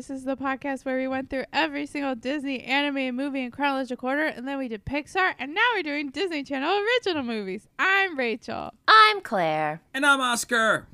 This is the podcast where we went through every single Disney animated movie in chronological order, and then we did Pixar, and now we're doing Disney Channel original movies. I'm Rachel. I'm Claire. And I'm Oscar.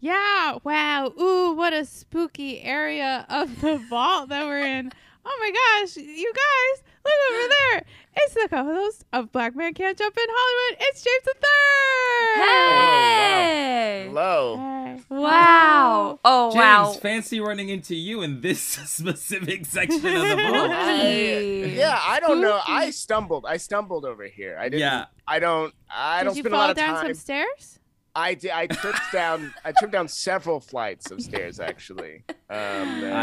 Yeah, wow. Ooh, what a spooky area of the vault that we're in. Oh my gosh, you guys, look over there. It's the co-host of Black Men Can't Jump in Hollywood. It's James the Third. Hey! Hello. Hey. Wow. Oh, wow. James, wow. fancy running into you in this specific section of the book. Hey. Yeah, I don't know. I stumbled. I stumbled over here. I didn't. Yeah. I don't. I don't Did you spend a fall lot of down time. some stairs? I did. I tripped down. I tripped down several flights of stairs actually. Um,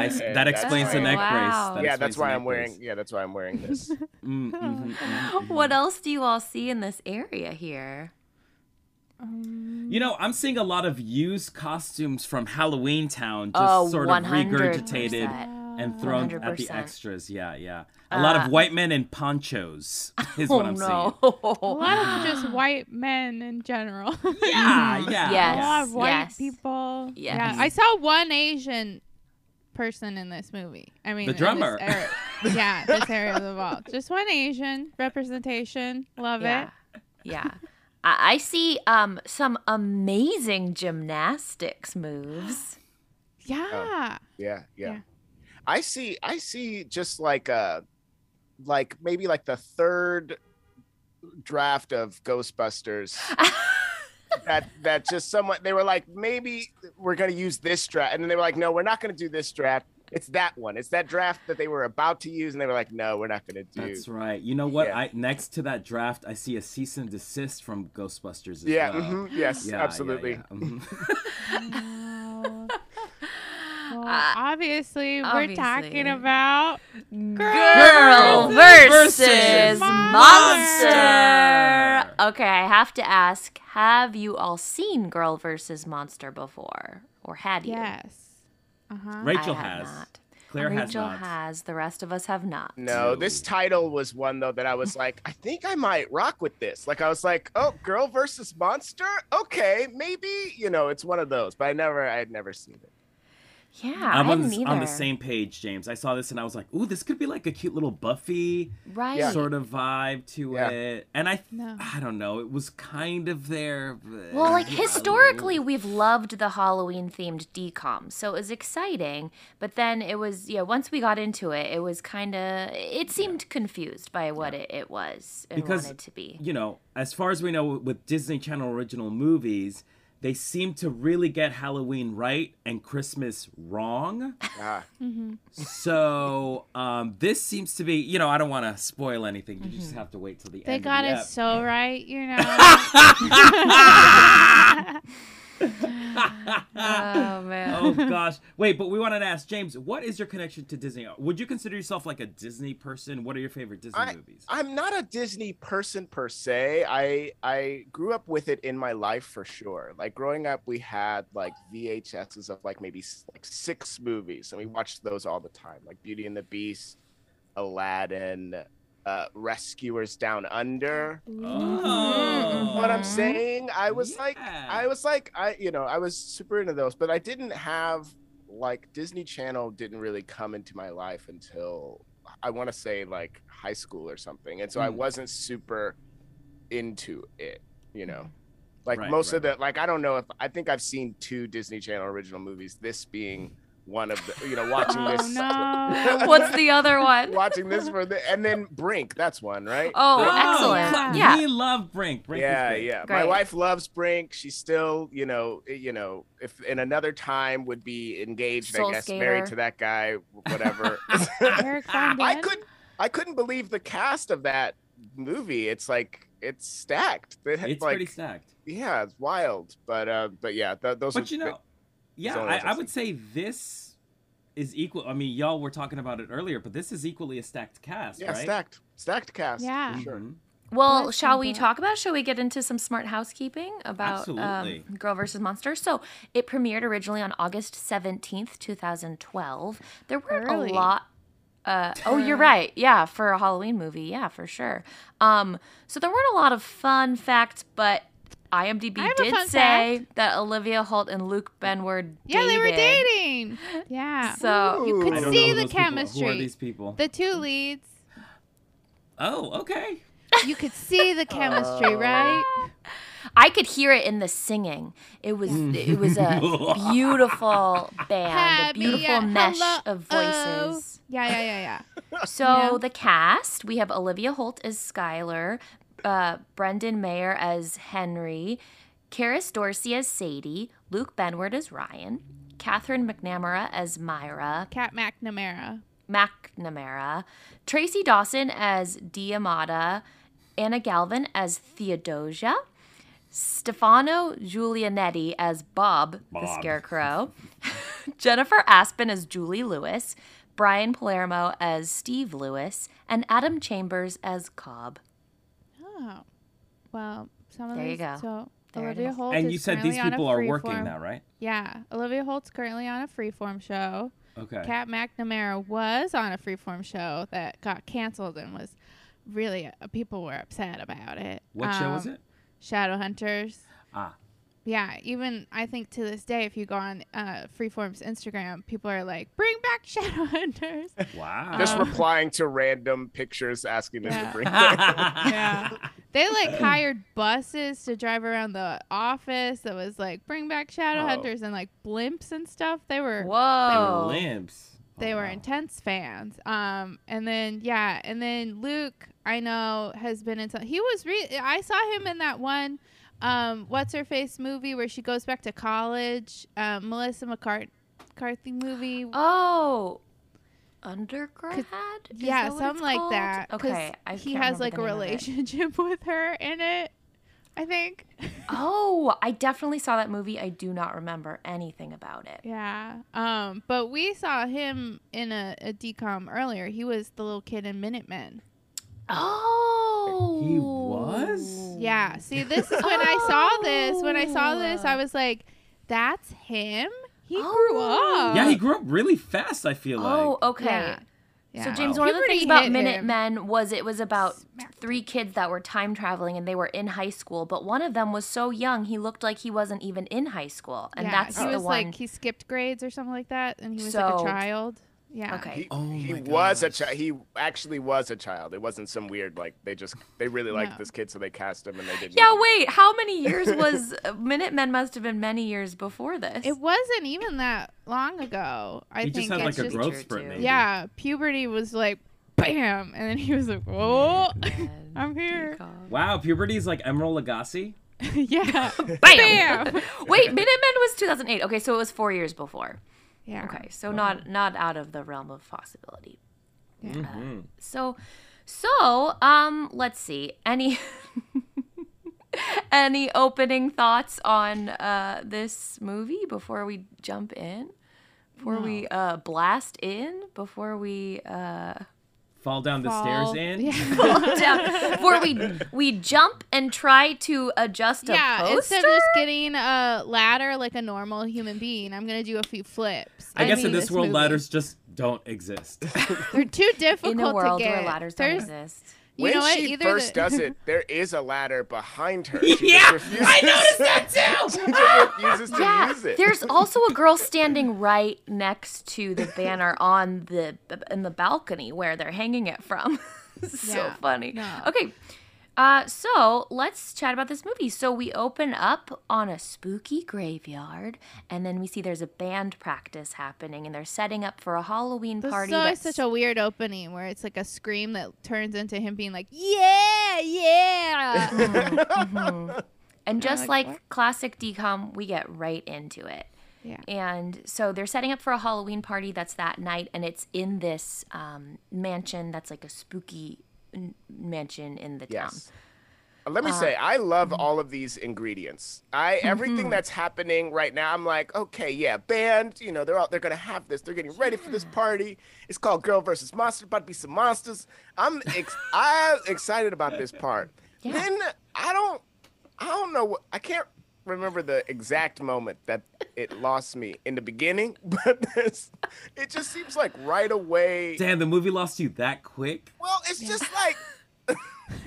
I s- and that explains the neck Wow. brace. That yeah, that's why I'm wearing. brace. Yeah, that's why I'm wearing this. Mm, mhm, mhm, mhm. What else do you all see in this area here? Um, You know, I'm seeing a lot of used costumes from Halloween Town just Oh, sort of 100%. regurgitated and thrown at the extras. Yeah, yeah. A lot Uh, of white men in ponchos is oh what I'm no. a lot of just white men in general. seeing. Yeah, yeah. Yes. a lot of white yes. people. Yes. Yeah, I saw one Asian person in this movie. I mean, The in this drummer. yeah, this area of the vault. Just one Asian representation. Love yeah. it. Yeah. I I see um some amazing gymnastics moves. Yeah. Yeah, yeah. Yeah. I see. I see. Just like uh, like maybe like the third draft of Ghostbusters. that that just someone they were like maybe we're gonna use this draft and then they were like no we're not gonna do this draft it's that one it's that draft that they were about to use and they were like no we're not gonna do That's right. You know what? Yeah. I next to that draft, I see a cease and desist from Ghostbusters as yeah well. mhm, yes Yeah, yeah, absolutely yeah. Mhm. Wow. Well, Uh, obviously, we're obviously. talking about Girl versus versus monster. monster. Okay, I have to ask: Have you all seen Girl versus Monster before, or had you? yes. Uh huh. Rachel I have has. not. Claire has Rachel not. has. The rest of us have not. no this title was one though that i was like i think i might rock with this like i was like oh girl versus monster okay maybe you know it's one of those but i never i had never seen it Yeah, I'm I on, hadn't the, either. on the same page, James. I saw this and I was like, "Ooh, this could be like a cute little Buffy right. Sort of vibe to Yeah. it." And I, No. I don't know, it was kind of there. but- Well, like I don't know. historically, we've loved the Halloween themed decom, so it was exciting. But then it was, yeah, once we got into it, it was kind of, it seemed confused by what it, it was and Because- wanted to be. you know, as far as we know with Disney Channel original movies, they seem to really get Halloween right and Christmas wrong. ah so um, this seems to be, you know, I don't want to spoil anything. You just have to wait till the They end. got of it ep. so right, you know. Oh, man. oh gosh. Wait, but we wanted to ask James, what is your connection to Disney? Would you consider yourself like a Disney person? What are your favorite Disney I- movies? I'm not a Disney person per se. I I grew up with it in my life for sure. Like growing up, we had like VHSs of like maybe like six movies, and we watched those all the time, like Beauty and the Beast, Aladdin, uh, Rescuers Down Under. oh. What I'm saying? I was like, I was like, I you know, I was super into those, but I didn't have like Disney Channel didn't really come into my life until I want to say like high school or something, and so I Mm. wasn't super into it, you know. Like Right, most right, of the like I don't know if I think I've seen two Disney Channel original movies. This being one of the you know watching oh this no. What's the other one? watching this for the and then Brink. That's one right. Oh, Brink. excellent. yeah. Yeah. We love Brink. Brink yeah, is great. yeah. My wife loves Brink. She's still, you know, eh, you know, if in another time would be engaged, Soul I guess, Skater. married to that guy, whatever. Eric Von I Den? could, I couldn't believe the cast of that movie. It's like it's stacked. It It's like, pretty stacked. yeah, it's wild. But, uh, but yeah, th- those. But are you know, yeah, I, I would say this is equal. I mean, y'all were talking about it earlier, but this is equally a stacked cast, yeah, right? stacked, stacked cast. Yeah. for sure. Mhm. Well, Let's shall we that. talk about? Shall we get into some smart housekeeping about um, Girl versus Monster? So it premiered originally on August seventeenth, two thousand twelve. There were Early. a lot. Uh, oh, you're right. Yeah, for a Halloween movie. Yeah, for sure. Um, so there weren't a lot of fun facts, but IMDb I did fun say that Olivia Holt and Luke Ben were dating. Yeah, they were dating. Yeah. So you could I see the those people. Who are chemistry. these people? The two leads. Oh, okay. You could see the chemistry, oh. right? I could hear it in the singing. It was mm. it was a beautiful band, a beautiful yeah, mesh hello, of oh. voices. Yeah, yeah, yeah, yeah. So Yeah. the cast, we have Olivia Holt as Skylar, uh, Brendan Meyer as Henry, Kerris Dorsey as Sadie, Luke Benward as Ryan, Katherine McNamara as Myra, Kat McNamara. McNamara, Tracy Dawson as Deimata, Anna Galvin as Theodosia, Stefano Giulianetti as Bob, the Scarecrow, Jennifer Aspen as Julie Lewis, Brian Palermo as Steve Lewis, and Adam Chambers as Cobb. Oh. Well, some of There you these. go. So There it Olivia is. Holt And is you said these currently on a people are working freeform- now, right? Yeah, Olivia Holt's currently on a freeform show. Okay. Kat McNamara was on a freeform show that got canceled and was really uh, people were upset about it. What show was Um, it? Shadowhunters. Ah. Yeah, even I think to this day, if you go on uh, Freeform's Instagram, people are like, "Bring back Shadowhunters." Wow. Just Um, replying to random pictures asking them Yeah. to bring back. yeah, they like hired buses to drive around the office that was like, "Bring back Shadowhunters," and like blimps and stuff. They were Whoa. Limps. they Oh, were wow. intense fans. Um, and then yeah, and then Luke, I know has been into. He was re- I saw him in that one, um, what's her face movie where she goes back to college. Um, Melissa McCart- McCarthy movie. Oh. Undergrad? Yeah, something like called? that. Okay. I he has like a name of it. relationship with her in it. I think. Oh, I definitely saw that movie. I do not remember anything about it. Yeah. Um, but we saw him in a, a decom earlier. He was the little kid in Minutemen. Oh. He was? Yeah. See, this is when I saw this. When I saw this, I oh. was like, "That's him. He grew Oh. up." Yeah, he grew up really fast. I feel oh, like. Oh, okay. Yeah. So Yeah. James, one of the things about hit him. Minutemen was it was about Smacked three kids that were time traveling and they were in high school, but one of them was so young he looked like he wasn't even in high school, and yeah, that's he the was one. like he skipped grades or something like that, and he was like a child. Yeah. okay. He, Oh he my was a child. He actually was a child. It wasn't some weird like they just they really liked No. this kid, so they cast him and they didn't. Yeah, even- wait. How many years was Minutemen? Must have been many years before this. It wasn't even that long ago. I he think just had like it's a just, growth spurt, maybe. yeah. Puberty was like, bam, and then he was like, "Whoa, I'm here." Wow, Puberty's like Emeril Lagasse. yeah. Bam! Bam. Wait, Minutemen was 2008. Okay, so it was four years before. Yeah. Okay, so not not out of the realm of possibility. Mm-hmm. So, so um, let's see. Any any opening thoughts on uh this movie before we jump in? Before we uh blast in? Before we uh Fall down the stairs in. Yeah. down, before we we jump and try to adjust a yeah. poster? Instead of just getting a ladder like a normal human being, I'm gonna do a few flips. I guess in mean, this world, movie. ladders just don't exist. they're too difficult in a world to get. where ladders don't exist. You when know what? she Either first the- does it, there is a ladder behind her. She yeah, refuses- I noticed that too. she just refuses to Yeah, use it. there's also a girl standing right next to the banner on the in the balcony where they're hanging it from. so Yeah, funny. no. Okay. Uh, so let's chat about this movie. So we open up on a spooky graveyard, and then we see there's a band practice happening, and they're setting up for a Halloween This party. is always such a weird opening where it's like a scream that turns into him being like, "Yeah, yeah." Mhm. And just like, like classic decom, we get right into it. yeah. And so they're setting up for a Halloween party that's that night, and it's in this um, mansion that's like a spooky mansion in the town. Yes. Uh, Let me uh, say, I love mm-hmm. all of these ingredients. I everything mm-hmm. that's happening right now. I'm like, okay, yeah, band. You know, they're all they're gonna have this. They're getting ready for this party. It's called Girl versus Monster. About to be some monsters. I'm ex- I'm excited about this part. Yeah. Then I don't I don't know. what I can't remember the exact moment that it lost me in the beginning, but this, it just seems like right away. Damn, the movie lost you that quick. Well, it's just like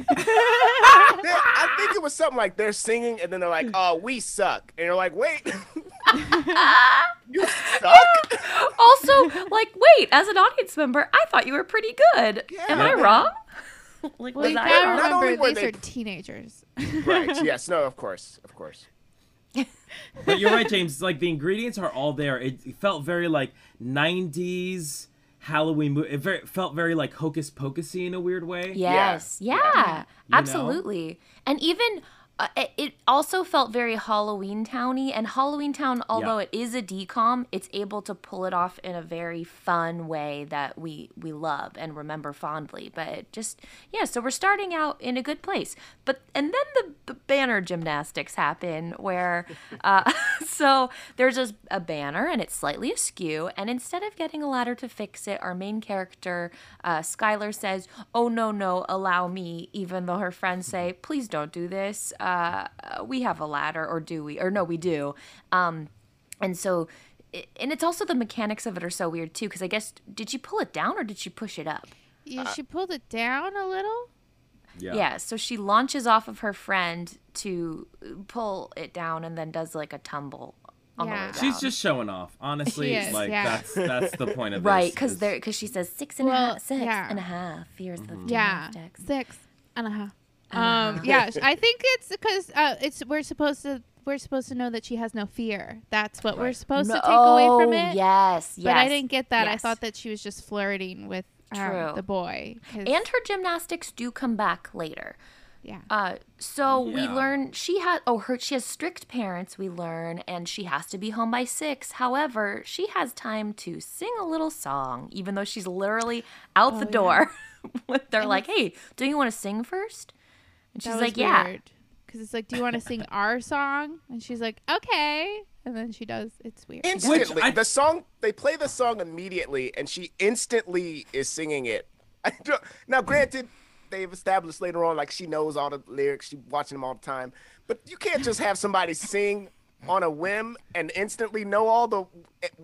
I think it was something like they're singing and then they're like, "Oh, we suck," and you're like, "Wait, you suck." also, like, wait, as an audience member, I thought you were pretty good. Am I wrong? like, Well, was you I gotta wrong? Not only remember were these they- are teenagers. right? Yes. No. Of course. Of course. But you're right, James. Like the ingredients are all there. It, it felt very like '90s Halloween. movie. it very, felt very like hocus pocusy in a weird way. Yes. Yeah. Yeah. You know? Absolutely. And even uh, it, also felt very Halloween towny. And Halloween Town, although it is a decom, it's able to pull it off in a very fun way that we we love and remember fondly. But it just yeah. So we're starting out in a good place. But and then the, the banner gymnastics happen where uh, so there's a, a banner and it's slightly askew. And instead of getting a ladder to fix it, our main character uh, Skylar says, "Oh no no, allow me," even though her friends say, "Please don't do this. Uh, we have a ladder, or do we? Or no, we do." Um, and so, and it's also the mechanics of it are so weird too. Because I guess did she pull it down or did she push it up? You, she pulled it down a little. Yeah. Yeah. So she launches off of her friend to pull it down and then does like a tumble on Yeah. the way She's just showing off. Honestly, She is, like yeah. that's that's the point of this. right because there because she says six and a half, six yeah. and a half. Here's the Yeah, six and a half. Um, yeah, I think it's because uh, it's we're supposed to we're supposed to know that she has no fear. That's what we're Right. supposed to take away from it. Yes, yes. But I didn't get that. I thought that she was just flirting with um, True. the boy. 'cause- And her gymnastics do come back later. yeah, Uh, so we learn she has oh her she has strict parents. We learn, and she has to be home by six. However, she has time to sing a little song, even though she's literally out Oh, the yeah. door. They're like, "Hey, don't you want to sing first? And she's was like, "Yeah." weird. Because it's like, do you want to sing our song? And she's like, okay. And then she does. It's weird. Instantly, I- the song they play the song immediately, and she instantly is singing it. Now, granted, they've established later on like she knows all the lyrics, she's watching them all the time, but you can't just have somebody sing on a whim and instantly know all the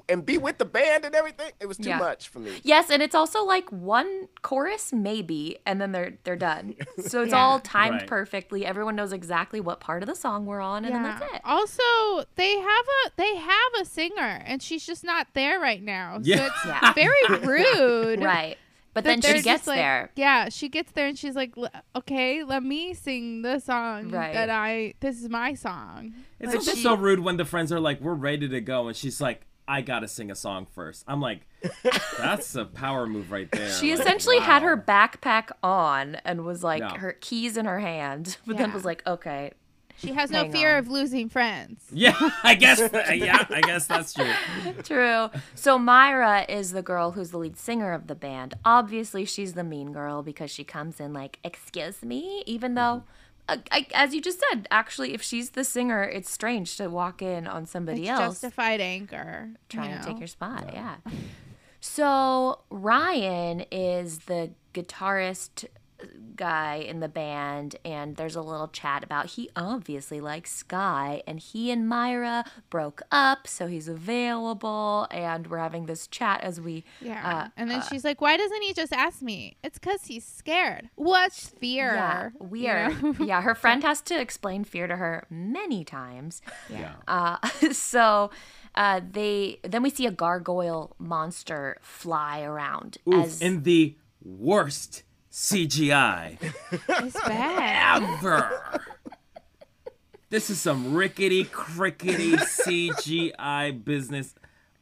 and be with the band and everything. It was too Yeah. much for me. Yes, and it's also like one chorus maybe, and then they're they're done. So it's Yeah. all timed Right. perfectly. Everyone knows exactly what part of the song we're on, and then that's it. Also, they have a they have a singer, and she's just not there right now. Yeah. So it's Yeah. very rude. Right. But that then they're she gets like- there. Yeah, she gets there and she's like, "Okay, let me sing the song Right. that I. This is my song." It's Like, also she- so rude when the friends are like, "We're ready to go," and she's like, "I gotta sing a song first. I'm like, "That's a power move right there." She Like, essentially had her backpack on and was like Yeah. her keys in her hand, but then Yeah. was like, okay, She has no Hang fear on. of losing friends. Yeah, I guess. Yeah, I guess that's true. true. So Myra is the girl who's the lead singer of the band. Obviously, she's the mean girl because she comes in like, excuse me, even though. uh, I, as you just said, actually, if she's the singer, it's strange to walk in on somebody It's else. justified anger. you trying to take your spot. Yeah. So Ryan is the guitarist guy in the band and there's a little chat about he obviously likes Sky and he and Myra broke up so he's available and we're having this chat as we Yeah. uh, and then uh, she's like, "Why doesn't he just ask me?" It's because he's scared. What's fear? yeah, You weird. know? yeah, her friend has to explain fear to her many times. Yeah. Uh, so uh, they then we see a gargoyle monster fly around Oof, as in the worst CGI it's bad. ever. This is some rickety, crickety CGI business.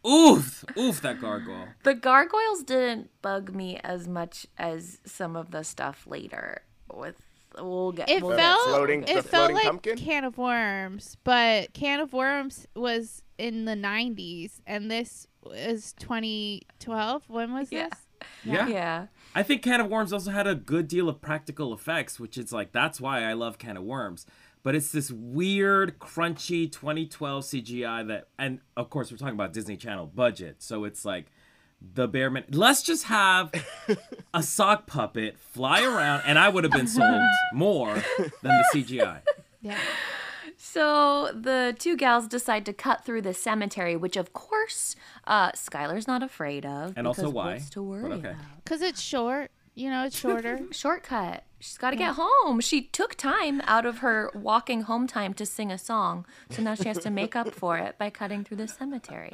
Oof, oof, that gargoyle. the gargoyles didn't bug me as much as some of the stuff later with we'll get It we'll felt to floating- it. it the felt floating like pumpkin? Can of Worms, but Can of Worms was in the '90s, and this is 2012. When was Yeah. this? Yeah. yeah I think Can of Worms also had a good deal of practical effects, which is like that's why I love Can of Worms. But it's this weird, crunchy 2012 CGI that, and of course we're talking about Disney Channel budget, so it's like the bare min. Let's just have a sock puppet fly around, and I would have been sold more than the CGI. Yeah. So the two gals decide to cut through the cemetery which of course uh skylar's not afraid of And also because why, what's to worry okay. about? Because it's short, You know, it's shorter. Shortcut. She's got to get home. She took time out of her walking home time to sing a song. So now she has to make up for it by cutting through the cemetery.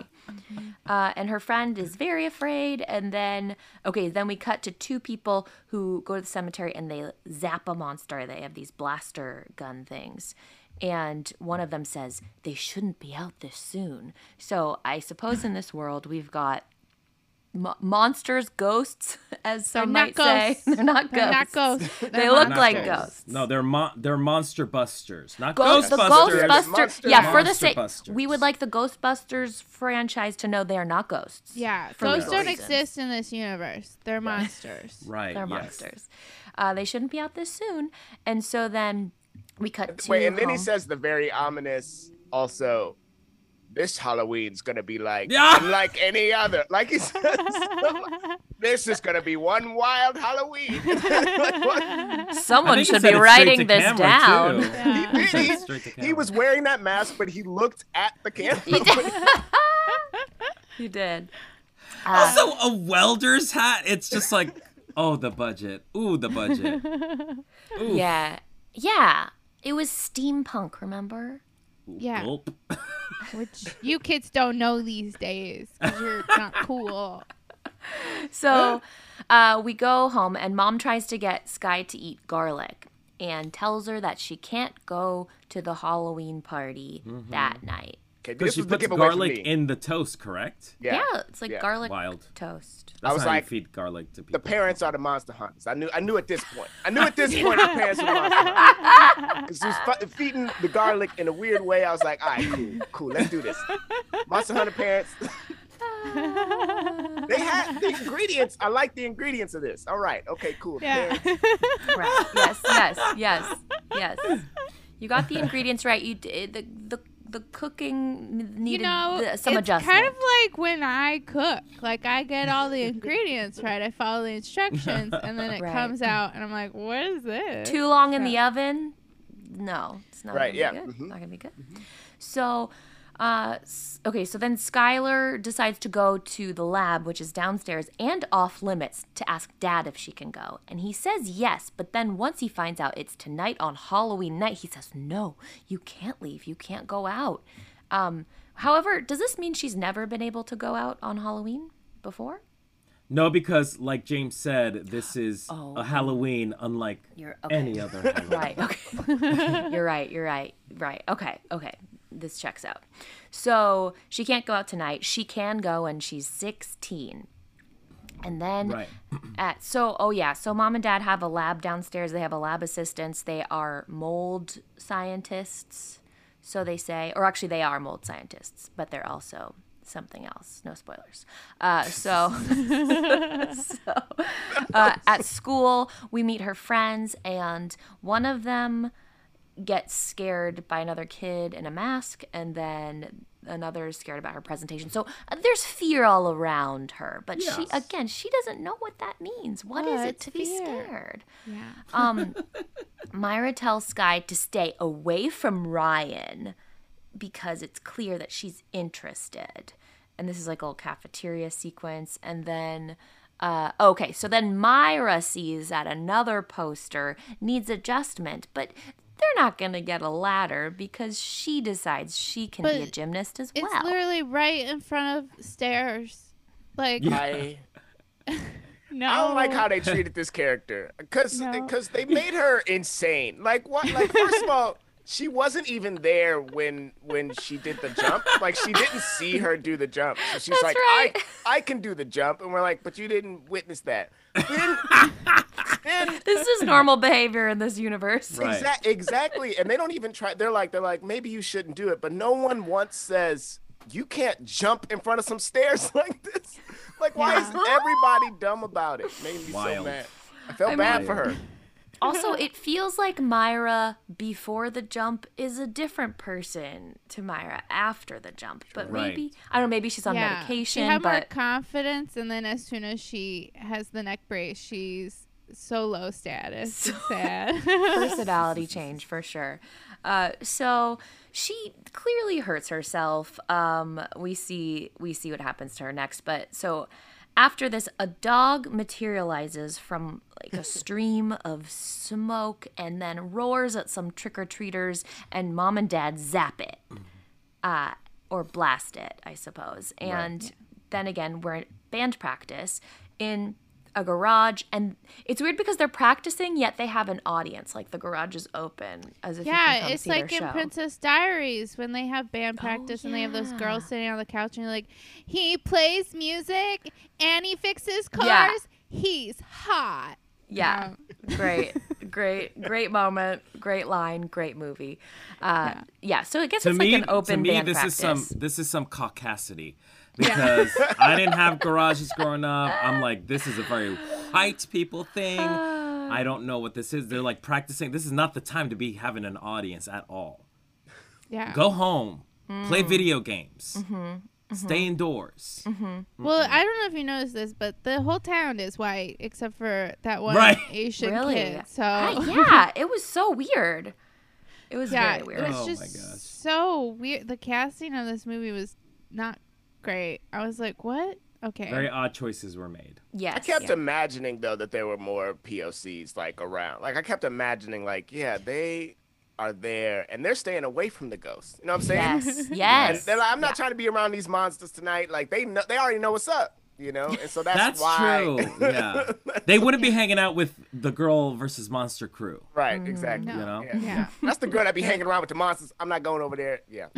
Uh, and her friend is very afraid. And then, okay, then we cut to two people who go to the cemetery and they zap a monster. They have these blaster gun things. And one of them says, they shouldn't be out this soon. So I suppose in this world, we've got mo- monsters, ghosts, as some They're might not say. ghosts. They're not They're not ghosts. ghosts. They They're look monsters. like ghosts. No, they're mon- they're monster busters, not Ghost, the Ghostbusters. Ghostbuster, yeah. For the sake, Monsterbusters. we would like the Ghostbusters franchise to know they are not ghosts. Yeah, ghosts don't reasons. exist in this universe. They're monsters. Right. they're yes. monsters. Uh, they shouldn't be out this soon. And so then we cut to Wait, and then he says the very ominous also. This Halloween's gonna be like Yeah. unlike any other. Like he says, this is gonna be one wild Halloween. Like, what? "Someone should be writing this down." Yeah. He, said he- it straight to he was wearing that mask, but he looked at the camera. You did. Uh, Also, a welder's hat. It's just like, oh, the budget. Ooh, the budget. Ooh. yeah, yeah. It was steampunk. Remember? Yeah. Gulp. Which you kids don't know these days because you're not cool. So uh, we go home, and mom tries to get Sky to eat garlic and tells her that she can't go to the Halloween party that night. Okay, Because this she was the puts giveaway garlic in the toast, correct? Yeah, Yeah, it's like yeah. garlic Wild. toast. That's was how like- you feed garlic to people. The parents are the monster hunters. I knew. I knew at this point. I knew at this point the parents were the monster hunters. Because he feeding the garlic in a weird way. I was like, all right, cool, cool, let's do this. Monster hunter parents. they had the ingredients. I like the ingredients of this. All right, okay, cool. Yeah. Right. Yes, yes, yes, yes. You got the ingredients right. You did the the the cooking n- you know, the- some it's adjustment. kind of like when I cook. Like I get all the ingredients right. I follow the instructions, and then it Right. comes out, and I'm like, "What is this?" Too long in the oven? No, it's not Right, gonna yeah, be good. mhm. Not gonna be good. So, uh, okay, so then Skylar decides to go to the lab, which is downstairs and off limits, to ask Dad if she can go, and he says yes. But then once he finds out it's tonight on Halloween night, he says no, you can't leave, you can't go out. Um, however, does this mean she's never been able to go out on Halloween before? No, because like James said, this is Oh. a Halloween unlike okay. any other Halloween. Right. Okay. you're right. You're right. Right. Okay. Okay. This checks out. So she can't go out tonight. She can go when she's 16. And then Right. at so oh yeah, so mom and dad have a lab downstairs. They have a lab assistants. They are mold scientists. So they say, or actually they are mold scientists, but they're also something else. No spoilers. Uh, so so uh, at school we meet her friends and one of them gets scared by another kid in a mask and then another is scared about her presentation so uh, there's fear all around her but she again she doesn't know what that means What is it to be scared Yeah. um myra tells sky to stay away from ryan because it's clear that she's interested. And this is like a little cafeteria sequence. And then, uh, okay, so then Myra sees that another poster needs adjustment, but they're not going to get a ladder because she decides she can be a gymnast as well. It's literally right in front of stairs. Like I, no. I don't like how they treated this character because No. Eh, they made her insane. Like what? Like first of all, she wasn't even there when when she did the jump. Like she didn't see her do the jump. So she's That's like, right. I I can do the jump, and we're like, but you didn't witness that. Then, then this is normal behavior in this universe. Right. Exa- exactly. And they don't even try. They're like, they're like, maybe you shouldn't do it. But no one once says you can't jump in front of some stairs like this. Like, why is everybody dumb about it? Made me so mad. I felt I bad mean- for her. Also, it feels like Myra before the jump is a different person to Myra after the jump. But Right. maybe I don't know. Maybe she's on yeah. medication. She had more confidence, and then as soon as she has the neck brace, she's so low status. It's sad. personality change for sure. Uh, so she clearly hurts herself. Um, we see we see what happens to her next. But so After this, a dog materializes from like a stream of smoke and then roars at some trick or treaters, and mom and dad zap it, uh, or blast it, I suppose. And then again, we're at band practice in a garage, and it's weird because they're practicing, yet they have an audience. Like the garage is open, as if you can Yeah, come it's see like their in show. Princess Diaries when they have band practice and they have those girls sitting on the couch and you're like, he plays music and he fixes cars. Yeah. He's hot. Yeah. great, great, great moment, great line, great movie. Uh, yeah. So I guess to it's me, like an open to me, band this practice. is some this is some caucasity because I didn't have garages growing up. I'm like, this is a very white people thing. I don't know what this is. They're like practicing. This is not the time to be having an audience at all. Yeah. Go home, play Mm. video games, Mm-hmm. stay indoors. Well, I don't know if you noticed this, but the whole town is white except for that one Right. Asian really? kid. So I- yeah, it was so weird. It was yeah, very it weird. was Oh my just gosh. so weird. The casting of this movie was not great. I was like, what? Okay. Very odd choices were made. yes. I kept yeah. imagining though that there were more POCs like around. Like I kept imagining like, yeah, they are there and they're staying away from the ghosts. You know what I'm saying? Yes. And Yes. they're like, I'm not Yeah. trying to be around these monsters tonight. Like they know, they already know what's up, you know. And so that's, That's why. true. Yeah, they wouldn't be hanging out with the girl versus monster crew. right. Exactly. No. You know. Yeah. Yeah. That's the girl that be hanging around with the monsters. I'm not going over there. Yeah.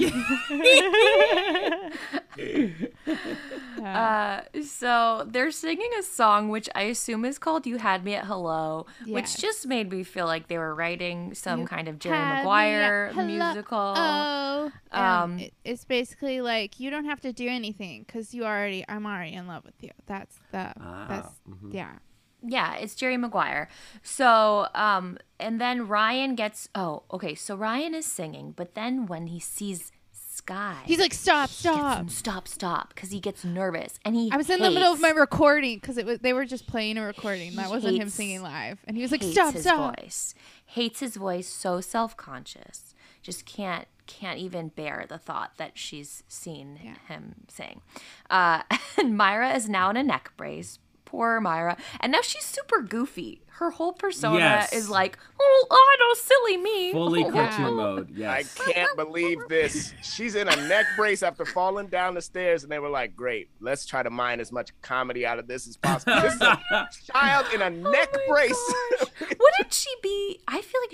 Uh, so they're singing a song which I assume is called "You Had Me at Hello," which just made me feel like they were writing some You kind of Jerry Had me at Maguire musical. Oh, Um, um, it's basically like you don't have to do anything because you already, I'm already in love with you. That's the, Ah, that's mhm. yeah. Yeah, it's Jerry Maguire. So, um, and then Ryan gets. Oh, okay. So Ryan is singing, but then when he sees Sky, He's like, stop, he gets- stop. stop, stop, because he gets nervous and he. I was in the middle of my recording because it was they were just playing a recording. That He wasn't him singing live, and he was like, hates stop, his stop. voice. Hates his voice. So self conscious. Just can't can't even bear the thought that she's seen Yeah. him sing. Uh, and Myra is now in a neck brace. Poor Myra, and now she's super goofy. Her whole persona Yes. is like, oh, I know, silly me. Fully Oh, cartoon Yeah. mode. I can't believe this. She's in a neck brace after falling down the stairs, and they were like, "Great, let's try to mine as much comedy out of this as possible." This is a child in a neck Oh brace. gosh. Wouldn't she be?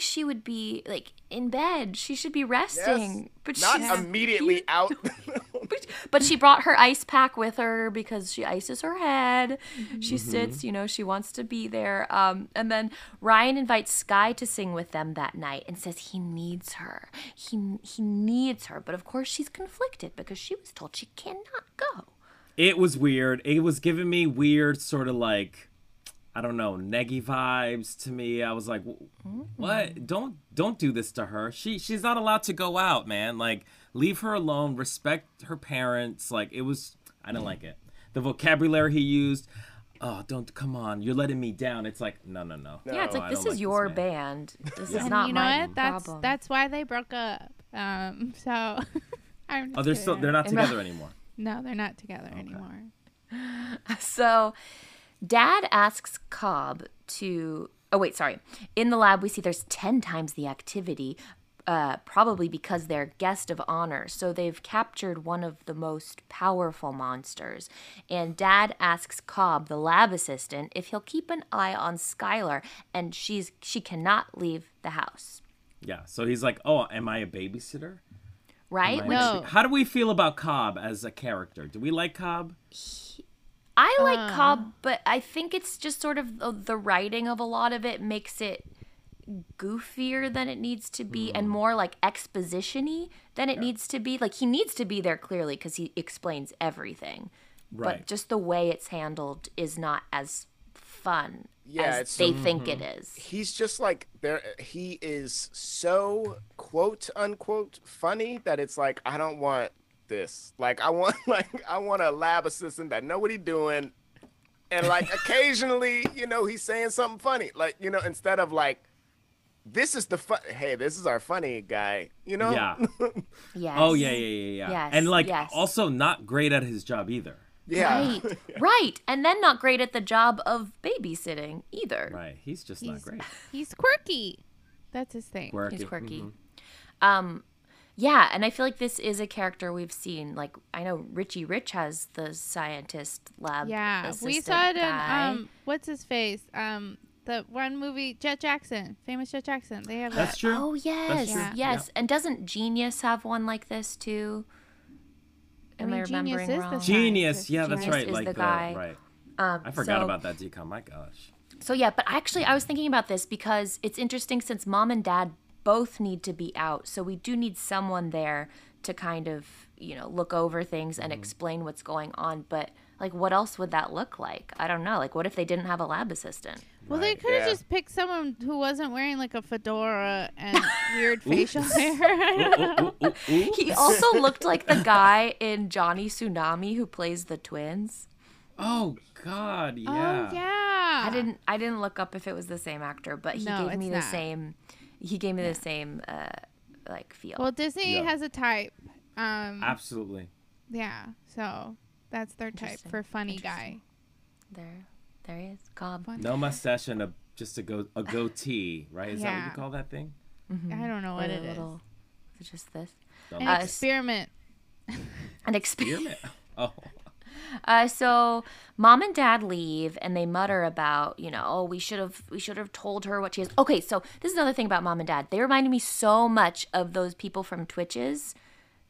I feel like she would be like in bed. She should be resting, but Not she's immediately out. But, but she brought her ice pack with her because she ices her head. She Mm-hmm. sits, you know, she wants to be there. Um, and then Ryan invites Sky to sing with them that night and says he needs her. He he needs her, but of course she's conflicted because she was told she cannot go. It was weird. It was giving me weird, sort of like, I don't know, neggy vibes to me. I was like, "Wh- what? Don't don't do this to her. She she's not allowed to go out, man. Like, leave her alone. Respect her parents. Like, it was. I didn't like it. The vocabulary he used. Oh, don't come on. You're letting me down. It's like, no, no, no. yeah, it's like I this is like your man. band. This is not my problem. And not you know my what? That's problem. that's why they broke up. Um, so I'm. Just Oh, they're still they're not together anymore. No, they're not together anymore. So, Dad asks Cobb to. Oh, wait, sorry. In the lab, we see there's 10 times the activity, uh, probably because they're guest of honor. So, they've captured one of the most powerful monsters. And Dad asks Cobb, the lab assistant, if he'll keep an eye on Skylar, and she's she cannot leave the house. Yeah. So he's like, oh, am I a babysitter? Right? Am I- Which No. How do we feel about Cobb as a character? Do we like Cobb? I like Uh. Cobb, but I think it's just sort of the, the writing of a lot of it makes it goofier than it needs to be Hmm. and more like exposition-y than it needs to be. Like he needs to be there clearly because he explains everything. Right. But just the way it's handled is not as fun Yeah, as they think Mm-hmm. it is. He's just like there. He is so quote unquote funny that it's like I don't want this. Like I want like I want a lab assistant that know what he's doing, and like occasionally, you know, he's saying something funny. Like you know, instead of like. This is the fun. Hey, this is our funny guy. You know. Yeah. Yes. Oh yeah, yeah, yeah, yeah. Yes, and like yes. also not great at his job either. Yeah. Right. right. And then not great at the job of babysitting either. Right. He's just not great. he's quirky. That's his thing. Quirky. He's quirky. Mhm. Um, yeah, and I feel like this is a character we've seen. Like I know Richie Rich has the scientist lab. Yeah, we assistant saw it in um, what's his face? Um, the one movie Jet Jackson, famous Jet Jackson. They have That's that. true. Oh yes, true. yes. And doesn't Genius have one like this too? Am I, mean, Genius remembering is the wrong? scientist. Genius. Yeah, that's right. is Like the the, guy. right. Um, I forgot so- about that decom. My gosh. So yeah, but actually, I was thinking about this because it's interesting since mom and dad both need to be out, so we do need someone there to kind of you know look over things and mm-hmm. explain what's going on. But like, what else would that look like? I don't know. Like, what if they didn't have a lab assistant? Well, they could have Yeah. just picked someone who wasn't wearing like a fedora and weird facial hair. Ooh, ooh, ooh, ooh. He also looked like the guy in Johnny Tsunami who plays the twins. Oh God. Oh, yeah. Oh yeah. I didn't I didn't look up if it was the same actor, but he No, gave me the not. same he gave me the same uh like feel. Well, Disney Yeah. has a type. Um, Absolutely. yeah. So that's their type for funny guy. there there he is. Cobb. Fun- No mustache and a just a go a goatee, right? Is that what you call that thing? I don't know what Or it a little is just this? No An Uh, experiment. An experience. Spearmint. Oh. Uh, so mom and dad leave and they mutter about, you know, oh, we should have we should have told her what she is. Okay, so this is another thing about mom and dad. They reminded me so much of those people from Twitches,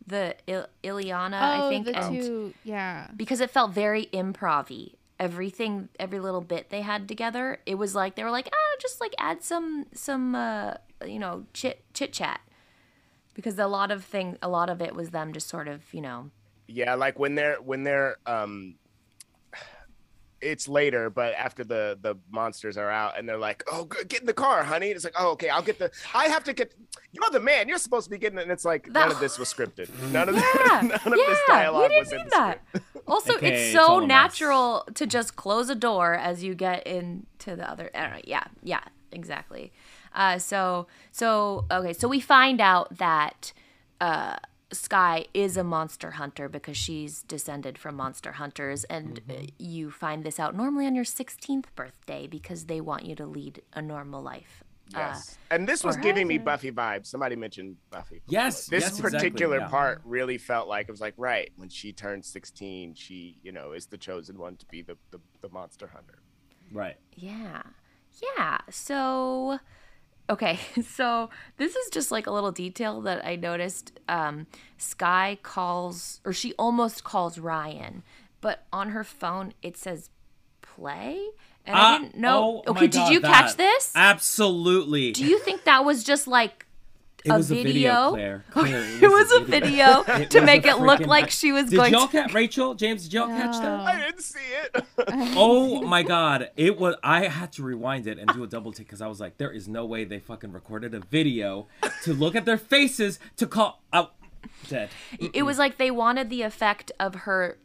the Il- Ileana, oh, I think, the and two. Yeah. because it felt very improv Everything, every little bit they had together, it was like they were like, ah, just like add some some uh, you know chit chit chat, because a lot of thing, a lot of it was them just sort of you know Yeah, like when they're when they're um it's later, but after the the monsters are out and they're like, "Oh, get in the car, honey." And it's like, "Oh, okay, I'll get the I have to get You're the man. You're supposed to be getting it." And it's like none of this was scripted. None of Yeah, none of yeah, this dialogue we was didn't in need the that. script. Also, Okay, it's it's so all a mess. natural to just close a door as you get into the other. I know, yeah, yeah, exactly. Uh, so, so okay, so we find out that uh, Sky is a monster hunter because she's descended from monster hunters, and uh, you find this out normally on your 16th birthday because they want you to lead a normal life. Uh, Yes. and this was giving me? Buffy vibes. Somebody mentioned Buffy. before. Yes, This yes, exactly, particular yeah. part really felt like it was like, right, when she turned 16, she, you know, is the chosen one to be the, the, the monster hunter. Right. Yeah. Yeah. So, okay. So, this is just like a little detail that I noticed. Um, Sky calls, or she almost calls Ryan, but on her phone it says play. And I Ah, didn't know. oh okay. Did God, you that- catch this? Absolutely. Do you think that was just like it a was a video, video? Claire. Claire, it was a video It to was make it look like she was Did going Did y'all to. catch Rachel? James, did y'all catch that? I didn't see it. Oh my god. It was I had to rewind it and do a double take because I was like, there is no way they fucking recorded a video to look at their faces to call out dead. It was like they wanted the effect of her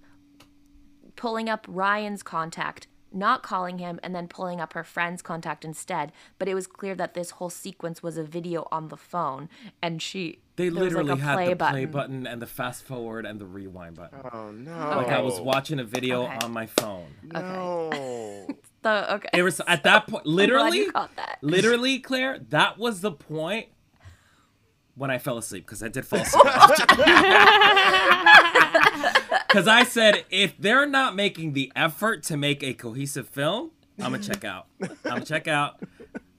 pulling up Ryan's contact, not calling him, and then pulling up her friend's contact instead. But it was clear that this whole sequence was a video on the phone, and she They literally like, had play the button. play button and the fast forward and the rewind button. oh, no. Like I was watching a video Okay. on my phone. No. The okay, It was at that point I'm glad literally you that. literally Claire, that was the point when I fell asleep because I did fall asleep. Because I said, if they're not making the effort to make a cohesive film, I'm gonna check out. I'm gonna check out.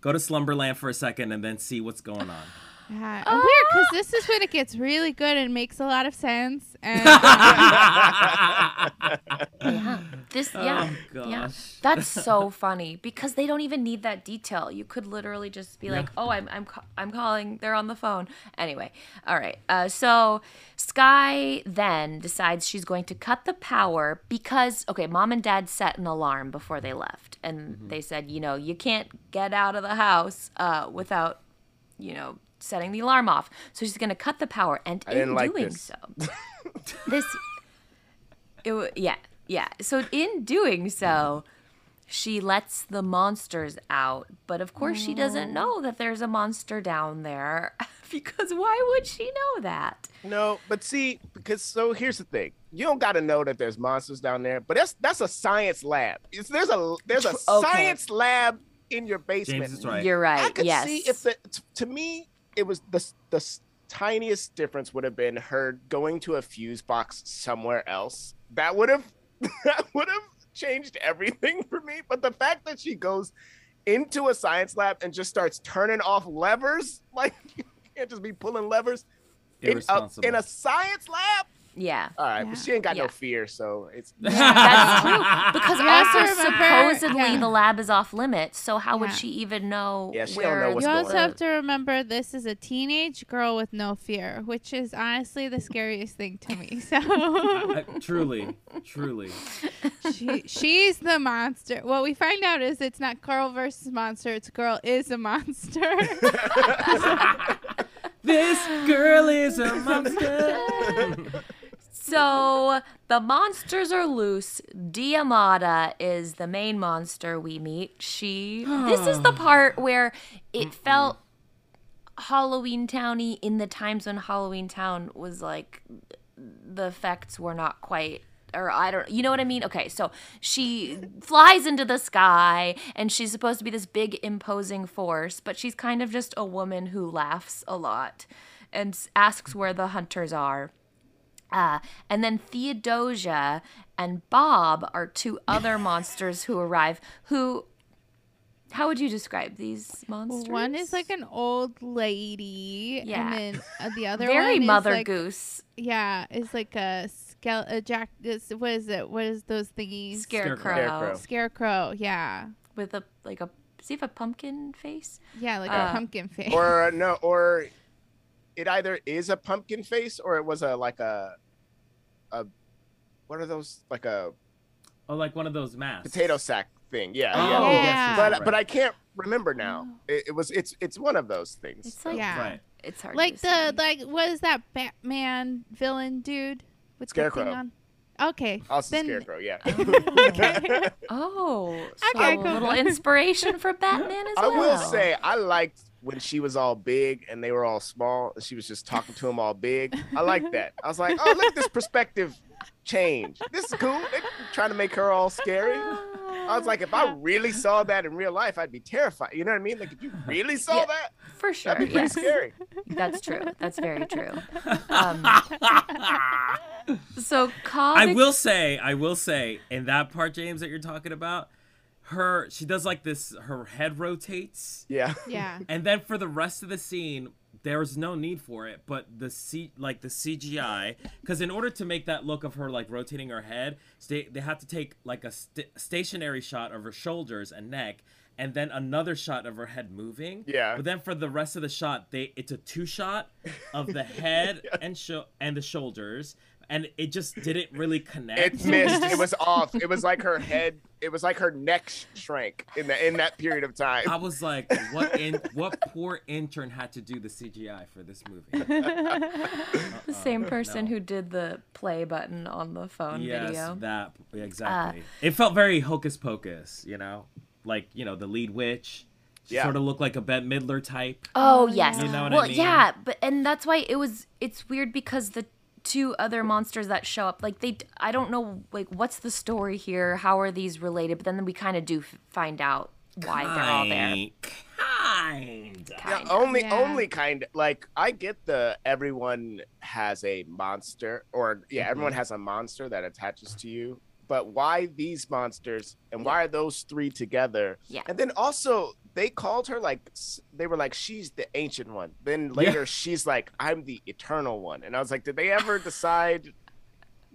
Go to Slumberland for a second and then see what's going on. Yeah, and weird because this is when it gets really good and makes a lot of sense. And Yeah, this yeah, Oh, yeah. That's so funny because they don't even need that detail. You could literally just be like, "Oh, I'm I'm ca- I'm calling. They're on the phone." Anyway, all right. Uh, so Sky then decides she's going to cut the power because okay, mom and dad set an alarm before they left, and they said, you know, you can't get out of the house uh, without, you know, setting the alarm off. So she's going to cut the power, and I in didn't like doing this. so, this it yeah yeah so in doing so she lets the monsters out but of course she doesn't mm. know that there's a monster down there because why would she know that No, but see, because so here's the thing. you don't got to know that there's monsters down there, but that's that's a science lab. It's, there's a there's a Okay. science lab in your basement. James is right. You're right. I could yes. see if the t- to me it was the the tiniest difference would have been her going to a fuse box somewhere else. That would have that would have changed everything for me. But the fact that she goes into a science lab and just starts turning off levers, like you can't just be pulling levers in a, in a science lab. Yeah. All right, Yeah. but she ain't got Yeah. no fear, so it's That's true. Because You also supposedly yeah. the lab is off limits, so how would she even know Yeah, she don't know what's you going also on. have to remember this is a teenage girl with no fear, which is honestly the scariest thing to me. So Uh, truly, truly. she, she's the monster. What we find out is it's not girl versus monster, it's girl is a monster. This girl is a monster. So the monsters are loose. Deimata is the main monster we meet. She. this is the part where it felt Halloween Towny in the times when Halloween Town was like the effects were not quite or I don't you know what I mean? Okay, so she flies into the sky and she's supposed to be this big imposing force, but she's kind of just a woman who laughs a lot and asks where the hunters are. Uh, and then Theodosia and Bob are two other monsters who arrive. Who, how would you describe these monsters? one is like an old lady, Yeah. and then uh, the other very one Mother is like, Goose Yeah, it's like a skele- a jack. Is, what is it? What is those thingies? scarecrow, Scarecrow. Scarecrow. Yeah, with a like a see if a pumpkin face? yeah, like Uh, a pumpkin face. or uh, no, or it either is a pumpkin face or it was a like a a what are those like a Oh, like one of those masks. potato sack thing? Yeah, Oh, yeah. Yeah. But right. but I can't remember now. Oh. It, it was it's it's one of those things. It's like Yeah. Right. it's hard. like to the see. like what is that Batman villain dude with the thing Scarecrow. on? Okay, Also then scarecrow, yeah. okay. oh, so Okay, a cool. little inspiration for Batman as I well. I will say I liked when she was all big and they were all small and she was just talking to them all big. I like that. I was like, oh look at this perspective change. This is cool. They're trying to make her all scary. I was like, if I really saw that in real life, I'd be terrified. You know what I mean? Like if you really saw Yeah. that, for sure. that'd be pretty yes. scary. That's true. That's very true. Um, so Cobb I will say, I will say, in that part, James, that you're talking about, her she does like this. Her head rotates, Yeah. yeah, and then for the rest of the scene, there's no need for it. But the C, like the CGI, because in order to make that look of her like rotating her head, they they have to take like a st- stationary shot of her shoulders and neck. And then another shot of her head moving. Yeah. But then for the rest of the shot, they it's a two shot of the head and sho- and the shoulders, and it just didn't really connect. It missed. It was off. It was like her head. It was like her neck shrank in the in that period of time. I was like, what in what poor intern had to do the CGI for this movie? the same Uh, person no. who did the play button on the phone yes, video. that exactly. it felt very hocus pocus, you know, like you know the lead witch. She Yeah. sort of looked like a Bette Midler type. Oh yes. You know what I well, mean? yeah, but and that's why it was. It's weird because the two other monsters that show up, like they, I don't know, like what's the story here? How are these related? But then we kind of do f- find out why they're all there. Kind. Yeah, Kinda. only Yeah. only kind like I get the everyone has a monster or yeah, Mm-hmm. everyone has a monster that attaches to you. But why these monsters and why are those three together? Yeah. And then also they called her like they were like she's the ancient one. Then later she's like I'm the eternal one. And I was like, did they ever decide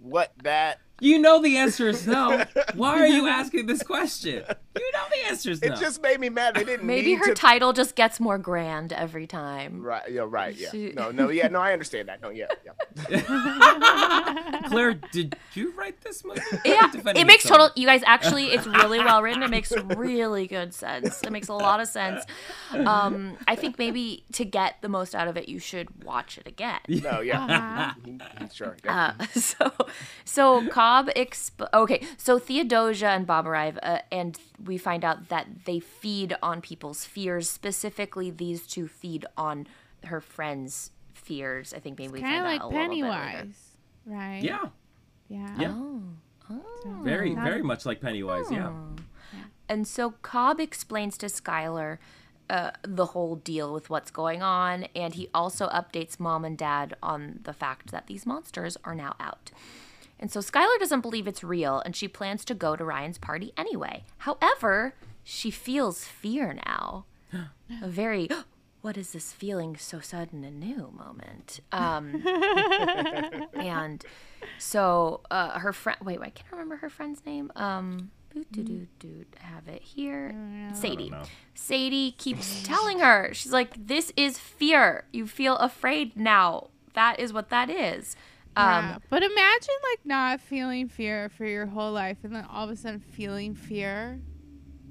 what that You know the answer is no. Why are you asking this question? You know the answer is no. it just made me mad. They didn't Maybe need her to title just gets more grand every time. Right, yeah, right, yeah. She- No, no, yeah, no, I understand that. No, yeah, yeah. Claire, did you write this movie? Yeah, it makes yourself. total. You guys actually, it's really well written. It makes really good sense. It makes a lot of sense. Um, I think maybe to get the most out of it, you should watch it again. No, yeah. Uh-huh. Sure. Yeah. Uh, so, so Cobb exp- okay. So Theodosia and Bob arrive, uh, and we find out that they feed on people's fears. Specifically, these two feed on her friends' fears. I think maybe we kind find of out like a little bit later. Pennywise, right? Yeah. Yeah. Yeah. Oh. Oh. Very, very much like Pennywise. Yeah. And so Cobb explains to Skylar uh, the whole deal with what's going on, and he also updates mom and dad on the fact that these monsters are now out. And so Skylar doesn't believe it's real, and she plans to go to Ryan's party anyway. However, she feels fear now. A very, what is this feeling so sudden and new moment? Um, and so uh, her friend, wait, wait, I can't remember her friend's name. Um, doo doo doo, have it here. Sadie. Sadie keeps telling her, she's like, "This is fear. You feel afraid now. That is what that is." Yeah. Um, But imagine like not feeling fear for your whole life and then all of a sudden feeling fear.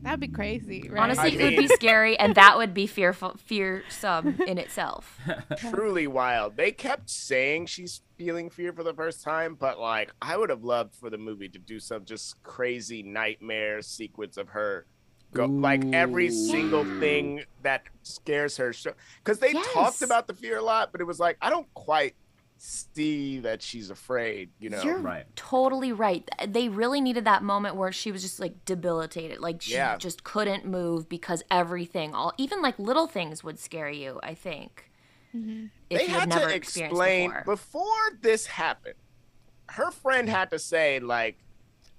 That'd be crazy, right? honestly, I it would be scary, and that would be fearful, fearsome in itself. Truly wild. They kept saying she's feeling fear for the first time, but like I would have loved for the movie to do some just crazy nightmare sequence of her. Go, like every single Ooh. thing that scares her, because they talked about the fear a lot, but it was like I don't quite see that she's afraid. You know, You're Right. totally right. They really needed that moment where she was just like debilitated, like she Yeah. just couldn't move because everything, all even like little things, would scare you. I think. Mhm. If they you had never to experienced explain before. before this happened. Her friend had to say like,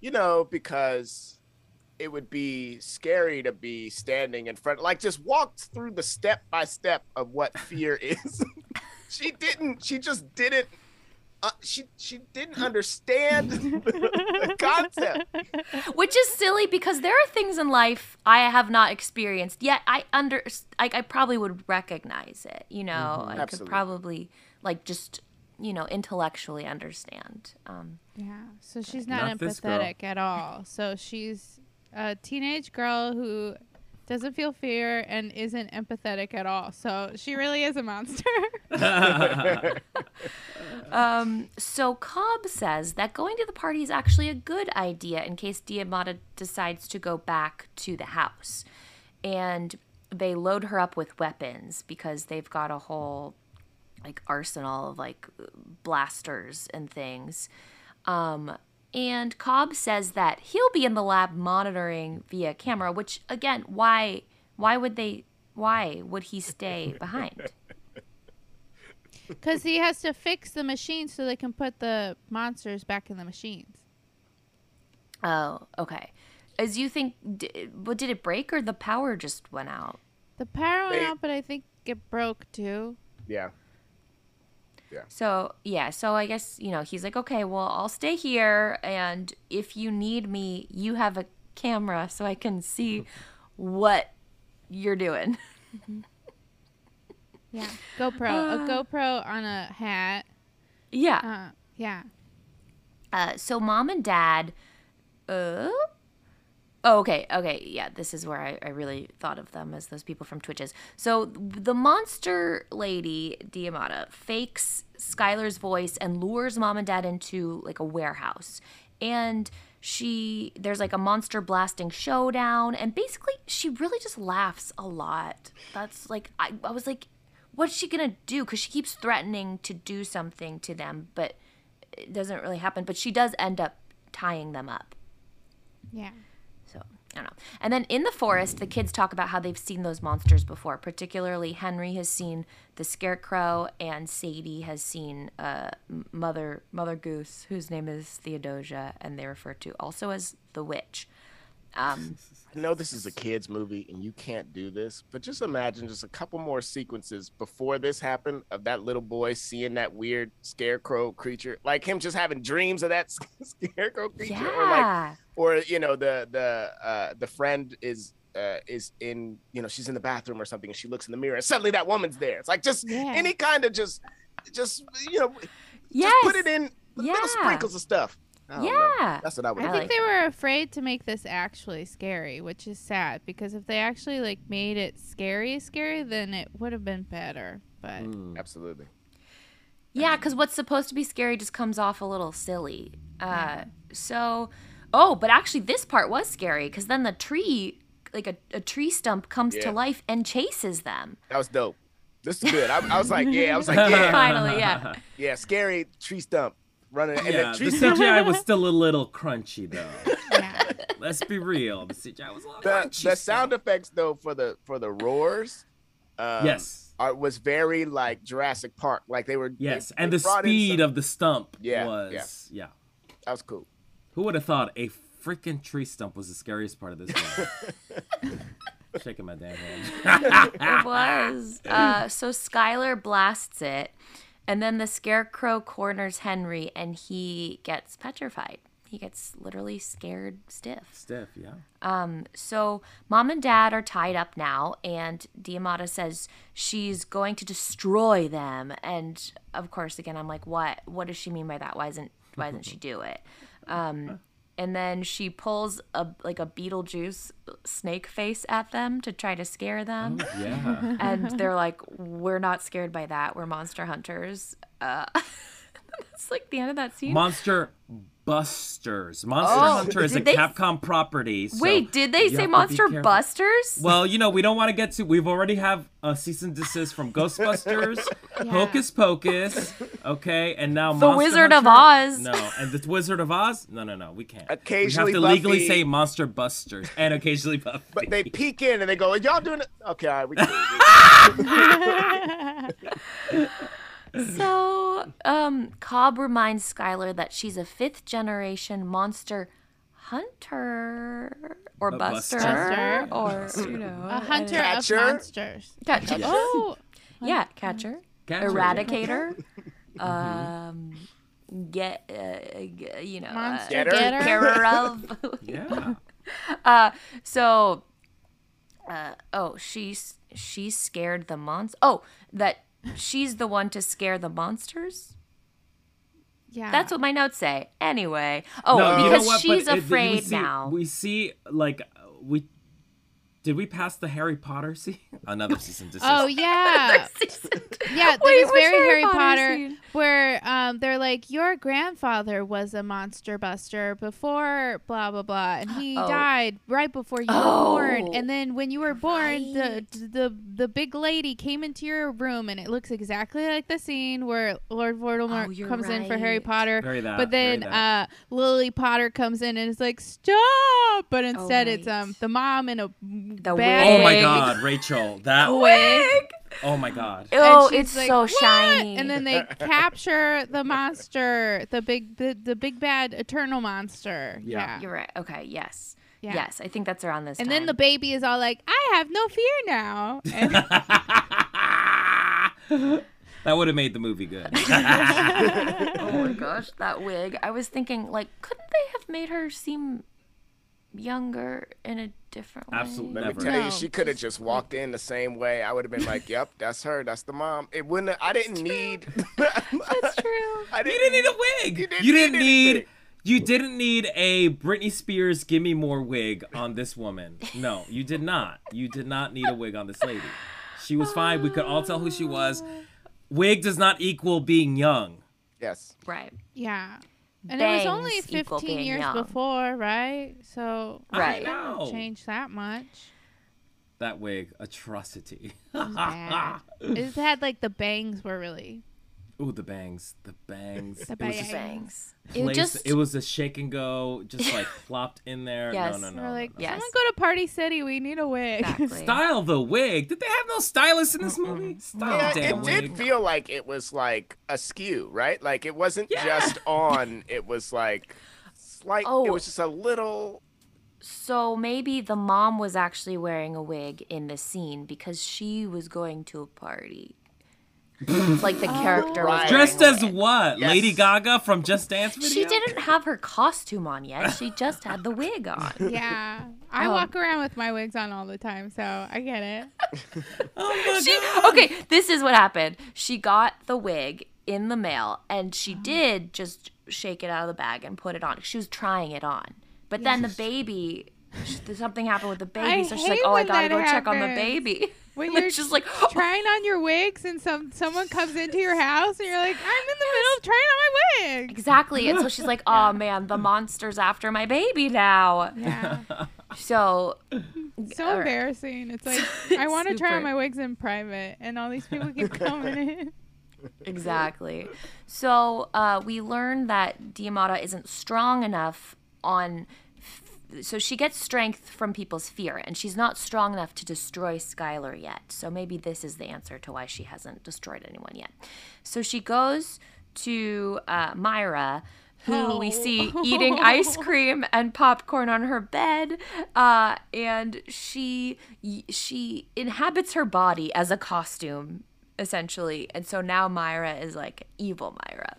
you know, because it would be scary to be standing in front, like just walked through the step by step of what fear is. She didn't. She just didn't. Uh, she she didn't understand the concept. Which is silly because there are things in life I have not experienced yet. I under like I probably would recognize it. You know, I could probably like just you know intellectually understand. Um, Yeah. So she's not, Not empathetic at all. So she's a teenage girl who doesn't feel fear and isn't empathetic at all. So she really is a monster. Um, so Cobb says that going to the party is actually a good idea in case Deimata decides to go back to the house. And they load her up with weapons because they've got a whole like arsenal of like blasters and things. Um, and Cobb says that he'll be in the lab monitoring via camera, which again, why why would they why would he stay behind? Because he has to fix the machine so they can put the monsters back in the machines. Oh, okay. As you think, d- what did it break or the power just went out? The power went They- out, but I think it broke too. Yeah. So yeah, so I guess you know he's like, okay, well I'll stay here, and if you need me, you have a camera so I can see what you're doing. Yeah. GoPro. a GoPro on a hat. Yeah. Uh, yeah. Uh, so mom and dad, uh, oh, okay, okay, yeah, this is where I, I really thought of them as those people from Twitches. So the monster lady, Deimata, fakes Skylar's voice and lures mom and dad into like a warehouse. And she, there's like a monster blasting showdown. And basically, she really just laughs a lot. That's like, I, I was like, what's she gonna do? Because she keeps threatening to do something to them, but it doesn't really happen. But she does end up tying them up. Yeah. Don't know. And then in the forest, the kids talk about how they've seen those monsters before. Particularly, Henry has seen the scarecrow, and Sadie has seen uh, Mother Mother Goose, whose name is Theodosia, and they refer to also as the witch. Um, I know this is a kids movie and you can't do this, but just imagine just a couple more sequences before this happened of that little boy seeing that weird scarecrow creature, like him just having dreams of that scarecrow creature, or like, or you know, the the uh, the friend is uh, is in, you know, she's in the bathroom or something, and she looks in the mirror, and suddenly that woman's there. It's like just Yeah. any kind of just, just you know, yes, just put it in little sprinkles of stuff. I don't know. yeah. That's what I would. I I think like they were afraid to make this actually scary, which is sad because if they actually like made it scary, scary, then it would have been better. But Mm. Absolutely. Yeah, because what's supposed to be scary just comes off a little silly. Uh, so, oh, but actually, this part was scary because then the tree, like a, a tree stump, comes Yeah. to life and chases them. That was dope. This is good. I, I was like, yeah, I was like, yeah, Finally, yeah. yeah, scary tree stump. Running. And Yeah, the the CGI was still a little crunchy though. Yeah. Let's be real. The CGI was a little the, crunchy. the still. sound effects though for the for the roars um, Yes. are, was very like Jurassic Park. Like they were Yes, they- and they the speed some- of the stump Yeah, was yeah. that was cool. Who would have thought a freaking tree stump was the scariest part of this game? Shaking my damn head. it was. Uh, so Skylar blasts it, and then the scarecrow corners Henry, and he gets petrified. He gets literally scared stiff. Stiff, yeah. Um, so mom and dad are tied up now, and Deimata says she's going to destroy them. And of course, again, I'm like, what? What does she mean by that? Why isn't Why doesn't she do it? Um, and then she pulls a like a Beetlejuice snake face at them to try to scare them. Yeah. and they're like, "We're not scared by that. We're monster hunters." Uh, that's like the end of that scene. Monster Busters. Monster Oh, Hunter is a they- Capcom property. so Wait, did they say have to be Monster. Busters? Well, you know, we don't want to get to. We've already have a cease and desist from Ghostbusters, Yeah. Hocus Pocus, okay, and now The Monster Wizard of Oz. No, and the Wizard of Oz. No, no, no, we can't. Occasionally we have to legally say Monster Busters and occasionally Buffy. But they peek in and they go, "Y'all doing it?" Okay, all right, we can. So, um, Cobb reminds Skylar that she's a fifth generation monster hunter or A buster, buster. or you know, A hunter Catcher? of monsters. catcher. Oh, Yeah, catcher, Catcher. eradicator, um, get uh, you know, uh, monster Getter? getter. of. Yeah. Uh, so, uh, oh, she's she's scared the monster. Oh, that she's the one to scare the monsters. Yeah. That's what my notes say. Anyway, oh, No, you know because she's But it- we afraid see- now. We see, like, we did we pass the Harry Potter scene? Another season. desist. Oh yeah. Yeah, Wait, there's very Harry Harry Potter Potter, where um they're like your grandfather was a monster buster before blah blah blah and he Oh. died right before you Oh, were born and then when you were born the right. the the big lady came into your room and it looks exactly like the scene where Lord Voldemort Oh, you're comes in for Harry. Potter Very that. but then very that. uh Lily Potter comes in and is like stop but instead it's Oh, right. um the mom in a The oh bad oh my. God, Rachel, that. wig Oh my God. Oh, it's like, so "What?" shiny. And then they capture the monster, the big, the, the big bad eternal monster. Yeah. Yeah. You're right. Okay. Yes. Yeah. Yes. I think that's around this And time. then the baby is all like, "I have no fear now." And that would have made the movie good. oh my gosh, that wig. I was thinking, like, couldn't they have made her seem younger in a different way? Absolutely. Let me Never. tell No, you, she could have just walked in the same way. I would have been like, "Yep, that's her. That's the mom." It wouldn't. Have, I didn't need. That's true. I you didn't need a wig. You didn't You didn't need need. You didn't need a Britney Spears "Give Me More" wig on this woman. No, you did not. You did not need a wig on this lady. She was fine. We could all tell who she was. Ah. Wig does not equal being young. Yes. Right. yeah. And it was only 15 years young. before, right? So Right. I know. change that much. That wig, atrocity. It it had like the bangs were really. Ooh, the bangs, the bangs. The bangs. It was just Bangs. placed, It just it was a shake and go, just like plopped in there. Yes. No, no, no. We're no, like, no. Yes. someone go to Party City. We need a wig. exactly. Style the wig. Did they have no stylists in this movie? Style Yeah, the damn it wig. did feel like it was like askew, right? Like it wasn't Yeah. just on. It was like slight. Oh. It was oh. just a little. So maybe the mom was actually wearing a wig in the scene because she was going to a party. Like the character was Right. Dressed as wig. what? Yes. Lady Gaga from Just Dance video? She didn't have her costume on yet. She just had the wig on. yeah. I Um, walk around with my wigs on all the time, so I get it. Oh my She God. okay. This is what happened. She got the wig in the mail, and she did just shake it out of the bag and put it on. She was trying it on, but then the baby, something happened with the baby, I so she's like, "Oh, I gotta that go check on the baby." When you're she's like, trying on your wigs and some someone comes into your house and you're like, I'm in the middle of trying on my wig. Exactly, and so she's like, "Oh man, the monster's after my baby now." Yeah. So So right. embarrassing. It's like I want to try on my wigs in private and all these people keep coming in. exactly. So uh, we learn that Deimata isn't strong enough on. So she gets strength from people's fear, and she's not strong enough to destroy Skylar yet. So maybe this is the answer to why she hasn't destroyed anyone yet. So she goes to uh, Myra, who we see eating ice cream and popcorn on her bed, uh, and she she inhabits her body as a costume essentially, and so now Myra is like evil Myra,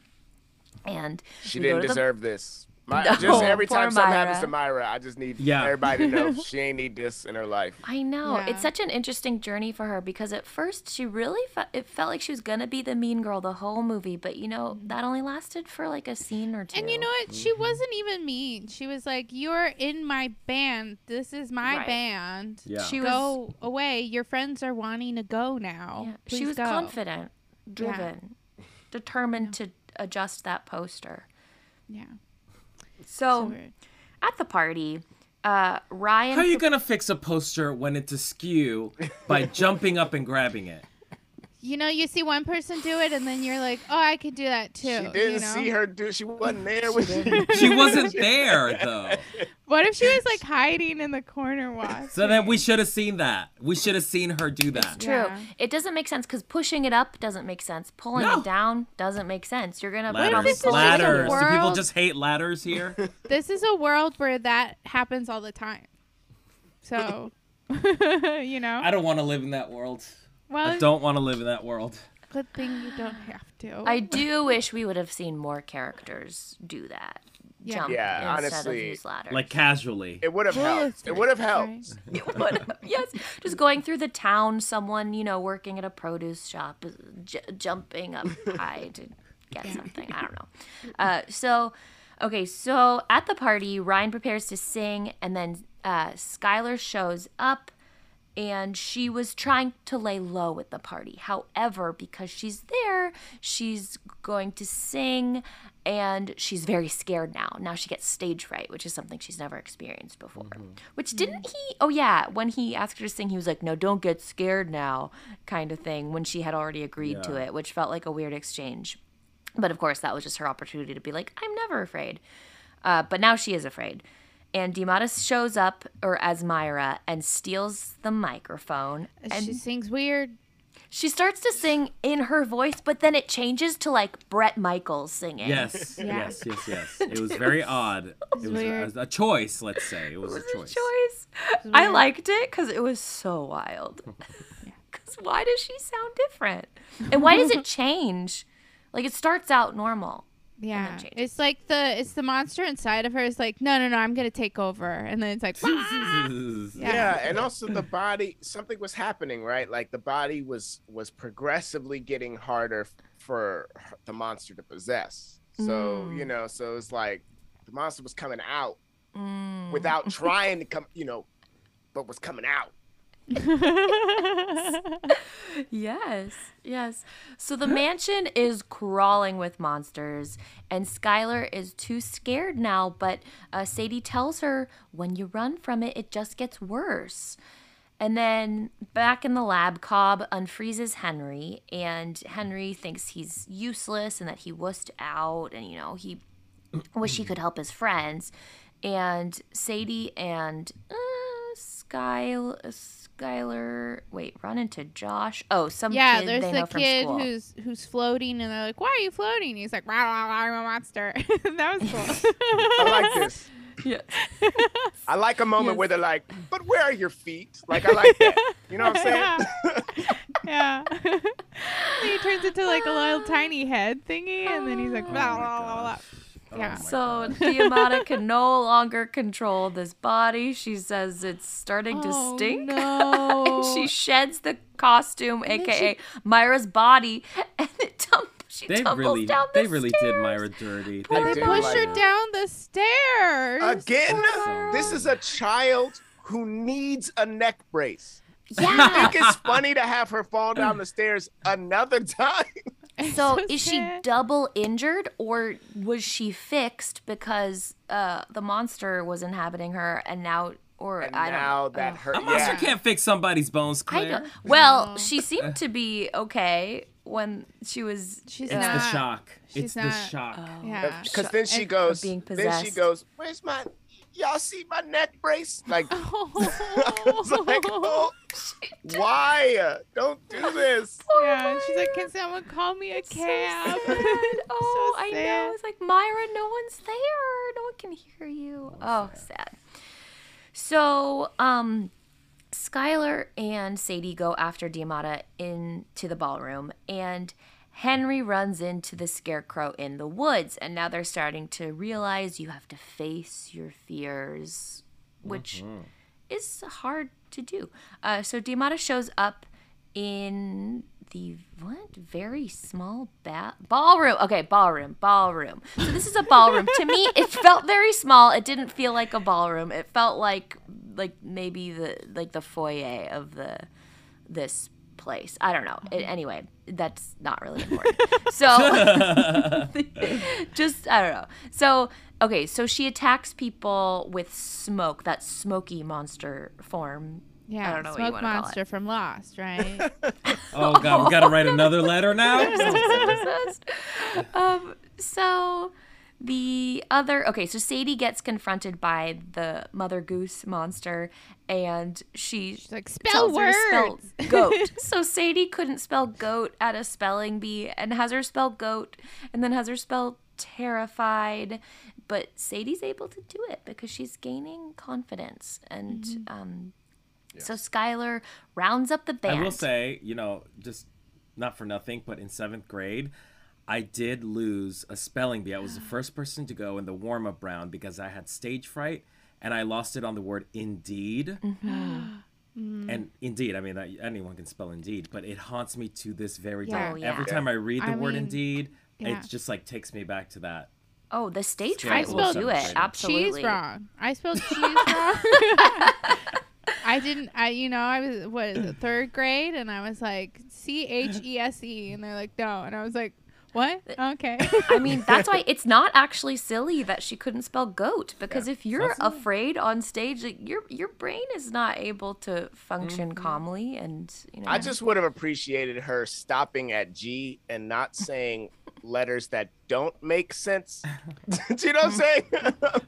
and She didn't to the- deserve this. My, No, just every time something happens to Myra, I just need Yeah. everybody to know she ain't need this in her life. I know Yeah. it's such an interesting journey for her because at first she really fe- it felt like she was gonna be the mean girl the whole movie, but you know mm-hmm. that only lasted for like a scene or two. And you know what? She mm-hmm. wasn't even mean. She was like, "You're in my band. This is my Right. band. Yeah. She was go away. Your friends are wanting to go now. yeah, she was go." confident, driven, determined to adjust that poster. Yeah. So, So at the party, uh, Ryan How are you gonna fix a poster when it's askew by jumping up and grabbing it? You know, you see one person do it, and then you're like, "Oh, I could do that too." She didn't you know? see her do. She wasn't there with you. She wasn't there though. What if she was like hiding in the corner watching? So then we should have seen that. We should have seen her do that. True. Yeah. It doesn't make sense because pushing it up doesn't make sense. Pulling No. it down doesn't make sense. You're gonna put on Ladders. this is Ladders. Do people just hate ladders here? This is a world where that happens all the time. So, you know. I don't want to live in that world. Well, I don't want to live in that world. good thing you don't have to. I do wish we would have seen more characters do that. Yeah. Jump Yeah, instead honestly, of use ladders. Like casually. It would have helped. It would have helped. It would have- yes, just going through the town, someone you know working at a produce shop, j- jumping up high to get something. I don't know. Uh, so, okay, so at the party, Ryan prepares to sing, and then uh, Skylar shows up. And she was trying to lay low at the party. However, because she's there, she's going to sing and she's very scared now. Now she gets stage fright, which is something she's never experienced before. Which didn't he? Oh, yeah. When he asked her to sing, he was like, no, don't get scared now, kind of thing, when she had already agreed to it, which felt like a weird exchange. But of course, that was just her opportunity to be like, I'm never afraid. Uh, but now she is afraid. And Dimatis shows up, or as Myra, and steals the microphone. And she sings weird. she starts to sing in her voice, but then it changes to like Bret Michaels singing. Yes, Yeah. yes, yes, yes. It was very odd. It was weird. a, a choice, let's say. It was a choice. choice. I liked it because it was so wild. Because why does she sound different? And why does it change? Like it starts out normal. Yeah, it's like the it's the monster inside of her is like, no, no, no, I'm gonna take over, and then it's like, "Ah!" Yeah. Yeah. and also the body something was happening, right? Like the body was was progressively getting harder for the monster to possess. So, Mm. you know, so it's like the monster was coming out Mm. without trying to come, you know, but was coming out. Yes, yes. So the mansion is crawling with monsters, and Skylar is too scared now. But uh, Sadie tells her, when you run from it, it just gets worse. And then back in the lab, Cobb unfreezes Henry, and Henry thinks he's useless and that he wussed out, and you know, he wish he could help his friends. And Sadie and uh, Skyl, Skylar, wait, run into Josh. Oh, some yeah, kid there's they the from kid who's who's floating, and they're like, why are you floating? He's like, wow, wow, wow, I'm a monster. that was cool. I like this. Yeah. I like a moment Yes. where they're like, but where are your feet? Like I like that. You know what I'm saying? yeah. yeah. he turns into like a little tiny head thingy, and then he's like, Oh blah, my blah, blah, blah. Gosh. Oh Yeah. So God. Deimata can no longer control this body. She says it's starting to Oh, stink. no. and she sheds the costume, then aka Myra's body, and it tum- she They tumbles really, down the stairs. they really stairs. did Myra dirty. But they did push her down the stairs. Again, So this is a child who needs a neck brace. I Yeah. think it's funny to have her fall down the stairs another time. It's So is she double injured or was she fixed because uh, the monster was inhabiting her and now or And I don't know. that Ugh. her A monster yeah. can't fix somebody's bones, I Claire. don't, well, she seemed to be okay when she was She's It's uh, the shock. she's It's the not- shock. Oh. Yeah. Because then she goes, being then she goes, "Where's my? Y'all see my neck brace? Like, Oh. like, oh, why? Don't do this." yeah, she's like, can someone call me a So cab? sad. Oh, So I know. sad. It's like Myra, no one's there. No one can hear you. Oh, sad. So, um, Skylar and Sadie go after Deimata into the ballroom, and Henry runs into the scarecrow in the woods, and now they're starting to realize you have to face your fears, which is hard to do. Uh, so Deimata shows up in the what very small ba- ballroom. Okay, ballroom, ballroom. So this is a ballroom. to me, it felt very small. It didn't feel like a ballroom. It felt like like maybe the like the foyer of the this place. I don't know. It, anyway, that's not really important. So just I don't know. So okay, so she attacks people with smoke, that smoky monster form. Yeah, I don't know what you Smoke wanna call it. Monster from Lost, right? Oh god, we gotta write another letter now. obsessed. um, so the other okay, so Sadie gets confronted by the Mother Goose monster, and she She's like, spell tells her to spell goat. so Sadie couldn't spell goat at a spelling bee, and has her spell goat, and then has her spell terrified. But Sadie's able to do it because she's gaining confidence, and Mm-hmm. um, so Skylar rounds up the band. I will say, you know, just not for nothing, but in seventh grade, I did lose a spelling bee. I was the first person to go in the warm up round because I had stage fright and I lost it on the word indeed. Mm-hmm. And indeed, I mean, that, anyone can spell indeed, but it haunts me to this very day. Yeah. Oh, yeah. Every time I read the I word mean, indeed, yeah. it just like takes me back to that. Oh, the stage fright I will spelled do it. cheese Absolutely. Cheese wrong. I spelled cheese wrong. I didn't. I you know I was what is it third grade and I was like C H E S E and they're like no and I was like what okay. I mean, that's why it's not actually silly that she couldn't spell goat because if you're That's not- afraid on stage, like, your your brain is not able to function mm-hmm. calmly, and you know. I just would have appreciated her stopping at G and not saying letters that don't make sense. Do you know what I'm saying?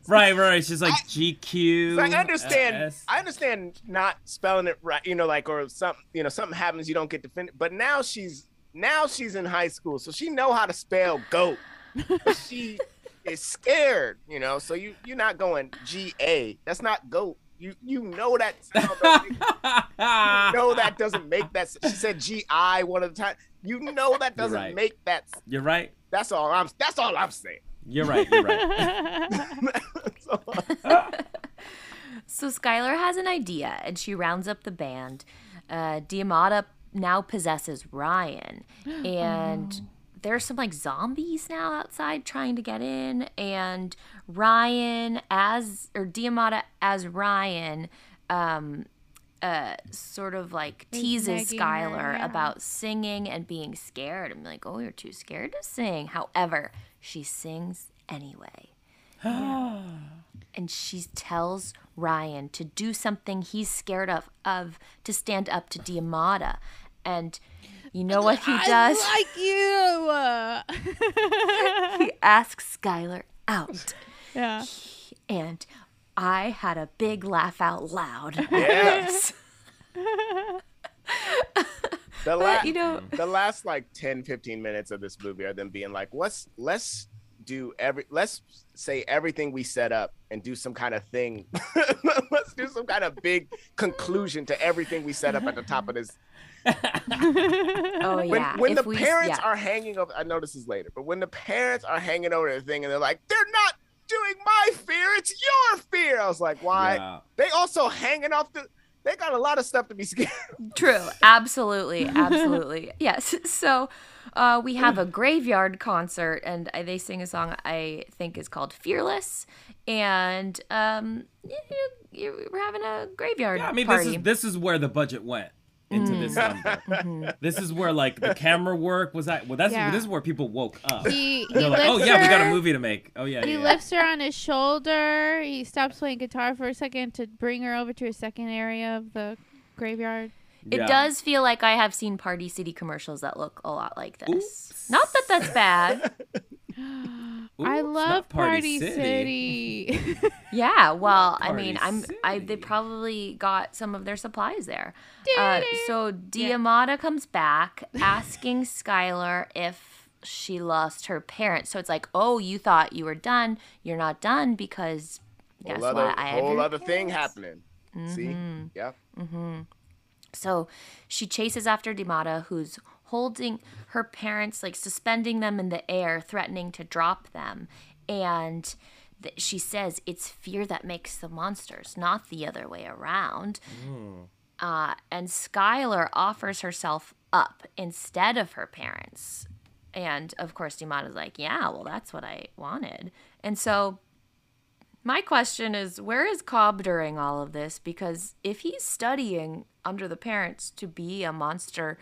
Right, right. She's like GQ. Like, I understand. S. I understand not spelling it right. You know, like or something. You know, something happens you don't get to finish. But now she's now she's in high school, so she know how to spell goat. But she is scared. You know, so you you're not going G A. That's not goat. You you know that sound. you know that doesn't make that. She said G I one of the time. You know that doesn't right. make that. You're right. That's all I'm. That's all I'm saying. You're right. You're right. So, So Skylar has an idea, and she rounds up the band. Uh, Deimata now possesses Ryan, and there's some like zombies now outside trying to get in. And Ryan as or Deimata as Ryan, um, uh, sort of like teases Skylar yeah. about singing and being scared. I'm like, oh, you're too scared to sing. However, she sings anyway and she tells Ryan to do something he's scared of of to stand up to Deimata. And you know what he does? I like you. he asks Skylar out. yeah. And I had a big laugh out loud. Yes. The But, last, you know, the last like 10 15 minutes of this movie are them being like let's let's do every let's say everything we set up and do some kind of thing let's do some kind of big conclusion to everything we set up at the top of this oh when, yeah. when if the we- parents yeah. are hanging over i know this is later but when the parents are hanging over the thing and they're like they're not doing my fear it's your fear i was like why Yeah. they also hanging off the they got a lot of stuff to be scared True. Absolutely. Absolutely. yes. So uh, we have a graveyard concert, and they sing a song I think is called Fearless. And um, you, you, we're having a graveyard Yeah, I mean, party. this is this is where the budget went into hmm. this number. Mm-hmm. This is where like the camera work was at. Well, that's Yeah. this is where people woke up. He, he They're like, oh lifts yeah, we got a movie to make. Oh yeah, He yeah. lifts her on his shoulder. He stops playing guitar for a second to bring her over to a second area of the graveyard. It Yeah. does feel like I have seen Party City commercials that look a lot like this. Oops. Not that that's bad. I love Party, City. Yeah, well, I mean, I'm I they probably got some of their supplies there. Uh, so Deimata comes back asking Skylar if she lost her parents. So it's like, oh, you thought you were done. You're not done because guess whole other, what? I have whole your other thing parents." happening. See? Mm-hmm. So she chases after Deimata, who's holding her parents, like suspending them in the air, threatening to drop them. And th- she says it's fear that makes the monsters, not the other way around. Uh, and Skylar offers herself up instead of her parents. And of course, Deimata's like, yeah, well, that's what I wanted. And so my question is where is Cobb during all of this? Because if he's studying under the parents to be a monster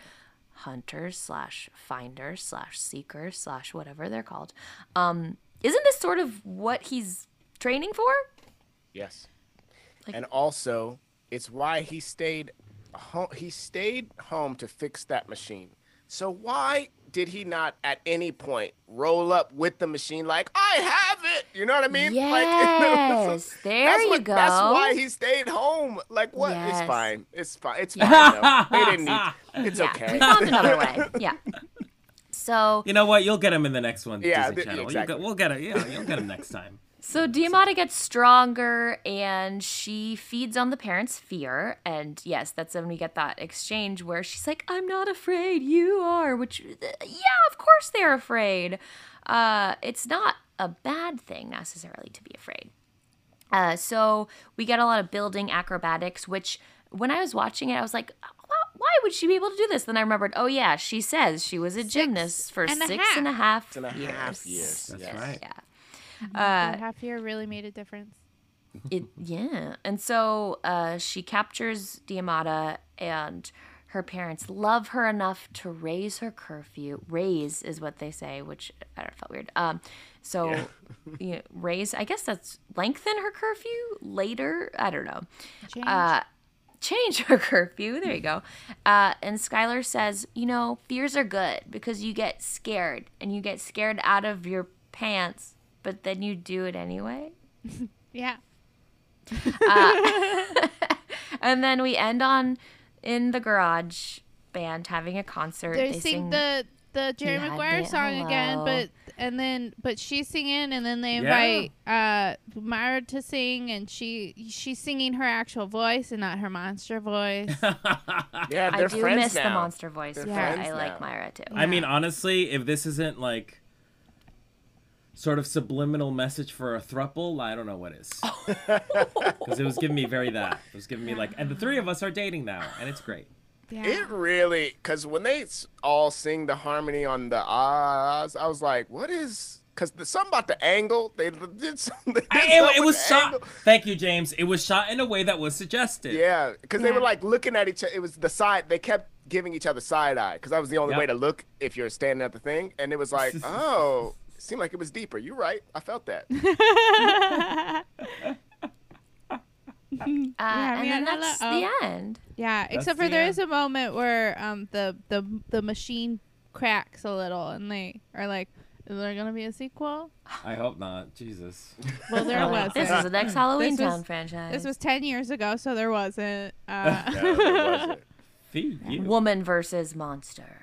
hunter slash finder slash seeker slash whatever they're called, um, isn't this sort of what he's training for? Yes. Like- and also, it's why he stayed home. He stayed home to fix that machine. So why did he not at any point roll up with the machine like I have? You know what I mean? Yes, there that's you what, go. That's why he stayed home. Like what? Yes. It's fine. It's fine. It's fine. though. They didn't need. It's yeah, okay. we found another way. Yeah. So You know what? You'll get him in the next one. Yeah, Disney Channel. You'll exactly. get- we'll get it. Yeah, you'll get him next time. So Deimata gets stronger and she feeds on the parents' fear. And yes, that's when we get that exchange where she's like, I'm not afraid, you are. Which, uh, yeah, of course they're afraid. Uh, it's not a bad thing necessarily to be afraid. Uh, so we get a lot of building acrobatics, which when I was watching it, I was like, "Why- why would she be able to do this? Then I remembered, oh yeah, she says she was a gymnast for and a six and a half and a years. half years. That's Yes. right. Yeah. that half year really made a difference. It yeah, and so uh, she captures Deimata, and her parents love her enough to raise her curfew. Raise is what they say, which I don't know, felt weird. Um, so you know, raise. I guess that's lengthen her curfew later. I don't know. Change. Uh, change her curfew. There you go. Uh, and Skylar says, you know, fears are good because you get scared and you get scared out of your pants, but then you do it anyway. yeah. And then we end on in the garage band having a concert. They, sing, the the Jerry Yeah, Maguire they- song again, but and then but she's singing, and then they Yeah. invite uh Myra to sing, and she she's singing her actual voice and not her monster voice. Yeah, I they're I do friends miss now. the monster voice. They're Yeah, friends I like now. Myra too. I mean, honestly, if this isn't like sort of subliminal message for a thruple, I don't know what is. Because it was giving me very that. It was giving me like, and the three of us are dating now, and it's great. yeah. It really, because when they all sing the harmony on the ahs, I was like, what is, because the something about the angle, they did something. They did I- something it, it was the shot. angle. Thank you, James. It was shot in a way that was suggested. Yeah, because they were like looking at each other. It was the side, they kept giving each other side eye, because that was the only Yep. way to look if you're standing at the thing. And it was like, oh, it seemed like it was deeper. You're right. I felt that. Uh, Yeah, and me then that's Ella- the end. Yeah, That's except for the there end. is a moment where um the the the machine cracks a little, and they are like, "Is there gonna be a sequel?" I hope not. Jesus. Well, there was. this is the next Halloween This was- Town franchise. This was ten years ago, so there wasn't. Uh, No, there wasn't. Woman versus monster.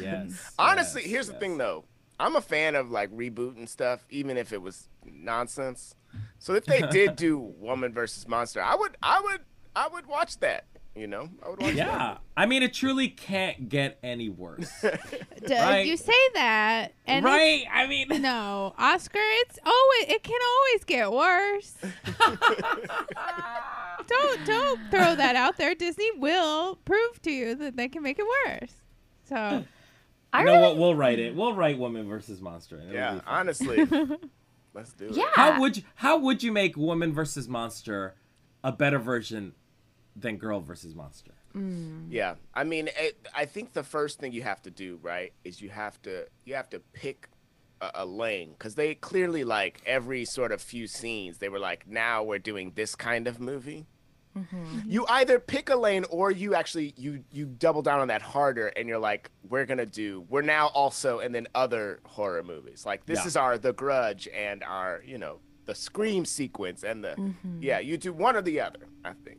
Yes. Honestly, yes, here's the thing though. I'm a fan of like rebooting stuff, even if it was nonsense. So if they did do Woman versus Monster, I would, I would, I would watch that. You know, I would watch Yeah. I mean, it truly can't get any worse. d- Right. You say that, and right? I mean, No, Oscar. It's always. It can always get worse. don't don't throw that out there. Disney will prove to you that they can make it worse. So I you know really, what? We'll write it. We'll write Woman versus Monster. it'll Yeah, honestly, let's do it. yeah. How would you, how would you make Woman versus Monster a better version than Girl versus Monster? Mm. Yeah, I mean, it, I think the first thing you have to do, right, is you have to you have to pick a, a lane because they clearly like every sort of few scenes they were like, now we're doing this kind of movie, You either pick a lane or you actually you you double down on that harder and you're like, we're gonna do we're now also and then other horror movies. Like this Yeah. is our The Grudge and our, you know, the scream sequence and the Mm-hmm. yeah, you do one or the other, I think.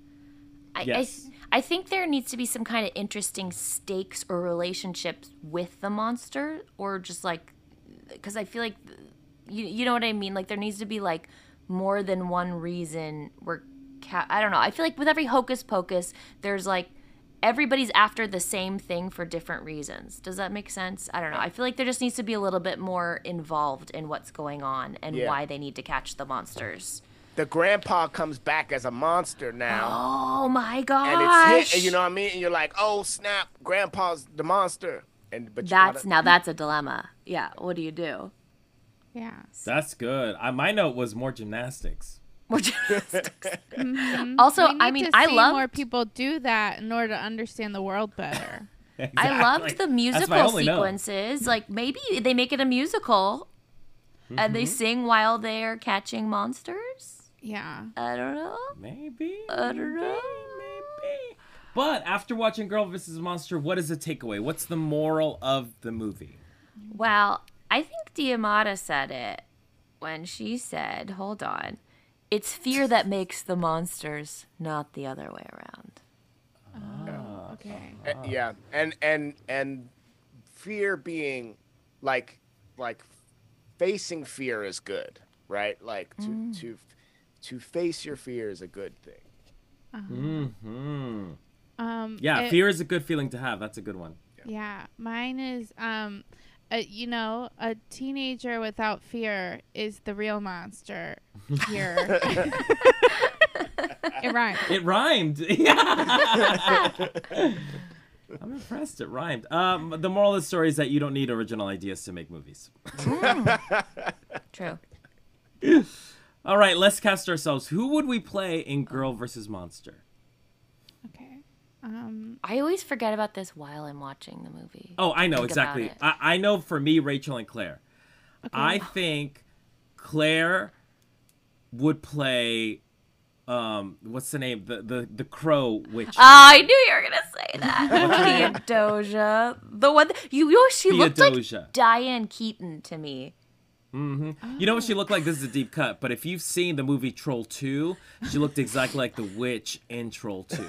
I, Yes. I, I think there needs to be some kind of interesting stakes or relationships with the monster, or just like, because I feel like, you, you know what I mean? Like, there needs to be like more than one reason where, ca- I don't know. I feel like with every hocus pocus, there's like, everybody's after the same thing for different reasons. Does that make sense? I don't know. I feel like there just needs to be a little bit more involved in what's going on and Yeah. why they need to catch the monsters. The grandpa comes back as a monster now. Oh my gosh. and it's hit, and you know what I mean? And you're like, oh snap, grandpa's the monster. And but you That's gotta- now that's a dilemma. Yeah. What do you do? Yeah. That's good. I, my note was more gymnastics. What you- Also, We I mean, to I see loved more people do that in order to understand the world better. I loved the musical only note. sequences. Like maybe they make it a musical and Mm-hmm. they sing while they're catching monsters. yeah. I don't know. Maybe. I don't know. Maybe. But after watching Girl vs. Monster, what is the takeaway? What's the moral of the movie? Well, I think Deimata said it when she said, "Hold on, it's fear that makes the monsters, not the other way around." Okay. Uh, yeah and and and fear being like like facing fear is good right like to to to face your fear is a good thing Mm-hmm. Um. Yeah, it- fear is a good feeling to have. That's a good one. Yeah, mine is um, uh, you know, a teenager without fear is the real monster here. it rhymes. It rhymed. Yeah. I'm impressed. It rhymed. Um, the moral of the story is that you don't need original ideas to make movies. True. All right, let's cast ourselves. Who would we play in Girl versus Monster? Okay. Um. I always forget about this while I'm watching the movie. Oh, I know Think exactly. I, I know for me, Rachel and Claire. I think Claire would play. Um, what's the name? The the the crow witch. Ah, I knew you were gonna say that. Theodosia, the one you, you know, she looked like Diane Keaton to me. Mm-hmm. You know what she looked like? This is a deep cut, but if you've seen the movie Troll 2, she looked exactly like the witch in Troll 2.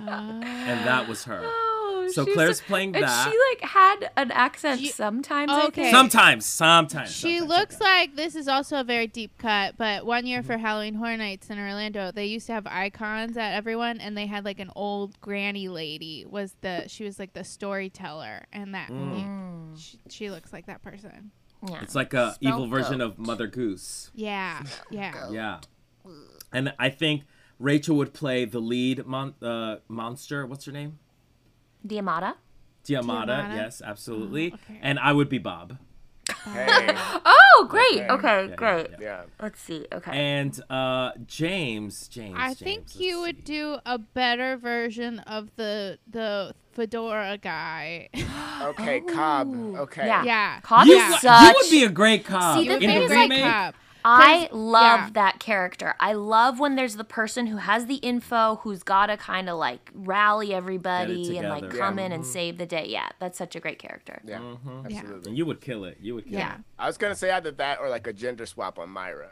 Ah. and that was her. Oh, So she's Claire's playing and that. she like had an accent She- sometimes. I Okay. think. Sometimes, sometimes. She sometimes, looks sometimes. like this is also a very deep cut, but one year for mm-hmm. Halloween Horror Nights in Orlando, they used to have icons at everyone, and they had like an old granny lady was the she was like the storyteller, and that Mm. she, she looks like that person. Yeah. It's like a Smell evil version of Mother Goose. Yeah, yeah. Yeah. And I think Rachel would play the lead mon- uh, monster. What's her name? Deimata. Deimata. Deimata? Yes, absolutely. Oh, okay. And I would be Bob. hey Oh, great. Yeah. Okay, Yeah, great. yeah, yeah Let's see. Okay. And uh, James. James. I James, think let's you would do a better version of the the fedora guy. okay cobb okay Yeah. yeah. Cobb You, is you would be a great Cobb. See, the in thing the is, like, remake. Cop. I 'Cause- love yeah. that character. I love when there's the person who has the info, who's got to kind of like rally everybody and like come Yeah. in and mm-hmm. save the day. Yeah, that's such a great character. yeah mm-hmm. Yeah. absolutely and you would kill it. You would kill Yeah. it. i was gonna say either that or like a gender swap on myra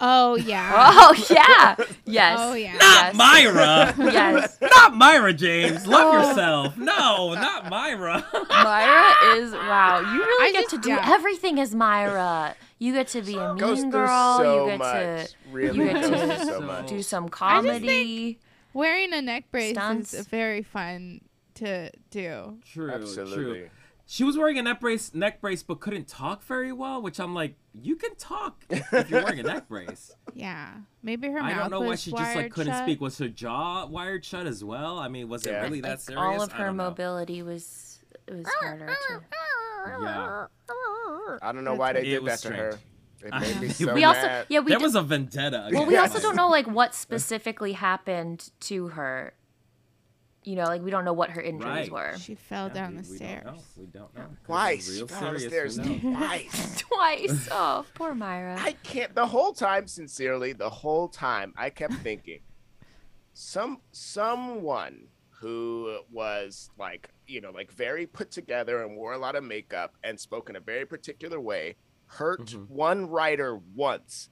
Oh yeah. Oh yeah, yes. Oh, yeah. Not yes. Myra. Yes, not Myra, James. Love Oh. yourself. No, not Myra. Myra is wow. You really I get just- to do yeah. everything as Myra. You get to be a mean through girl. so you get much to really you get to so So- much do some I just comedy. Wearing a neck brace Stunts. is very fun to do. True. absolutely True. She was wearing a neck brace, neck brace, but couldn't talk very well. Which I'm like, you can talk if you're wearing a neck brace. Yeah. Maybe her I mouth don't know why she just like couldn't shut. speak. Was her jaw wired shut as well? I mean, was it Yeah. really that Like, serious? all of her don't know. mobility was it was harder to. Yeah. i don't know why they did was that to her it I- made me We so We also yeah we there did- was a vendetta. well we also don't know like what specifically happened to her. You know, like we don't know what her injuries Right. were. She fell Yeah, down we- the we stairs. Don't know. We don't know. twice Real she fell down the stairs twice Twice. Oh, poor Myra. I can't. The whole time, sincerely, the whole time, I kept thinking, some someone who was like you know like very put together and wore a lot of makeup and spoke in a very particular way hurt Mhm. one writer once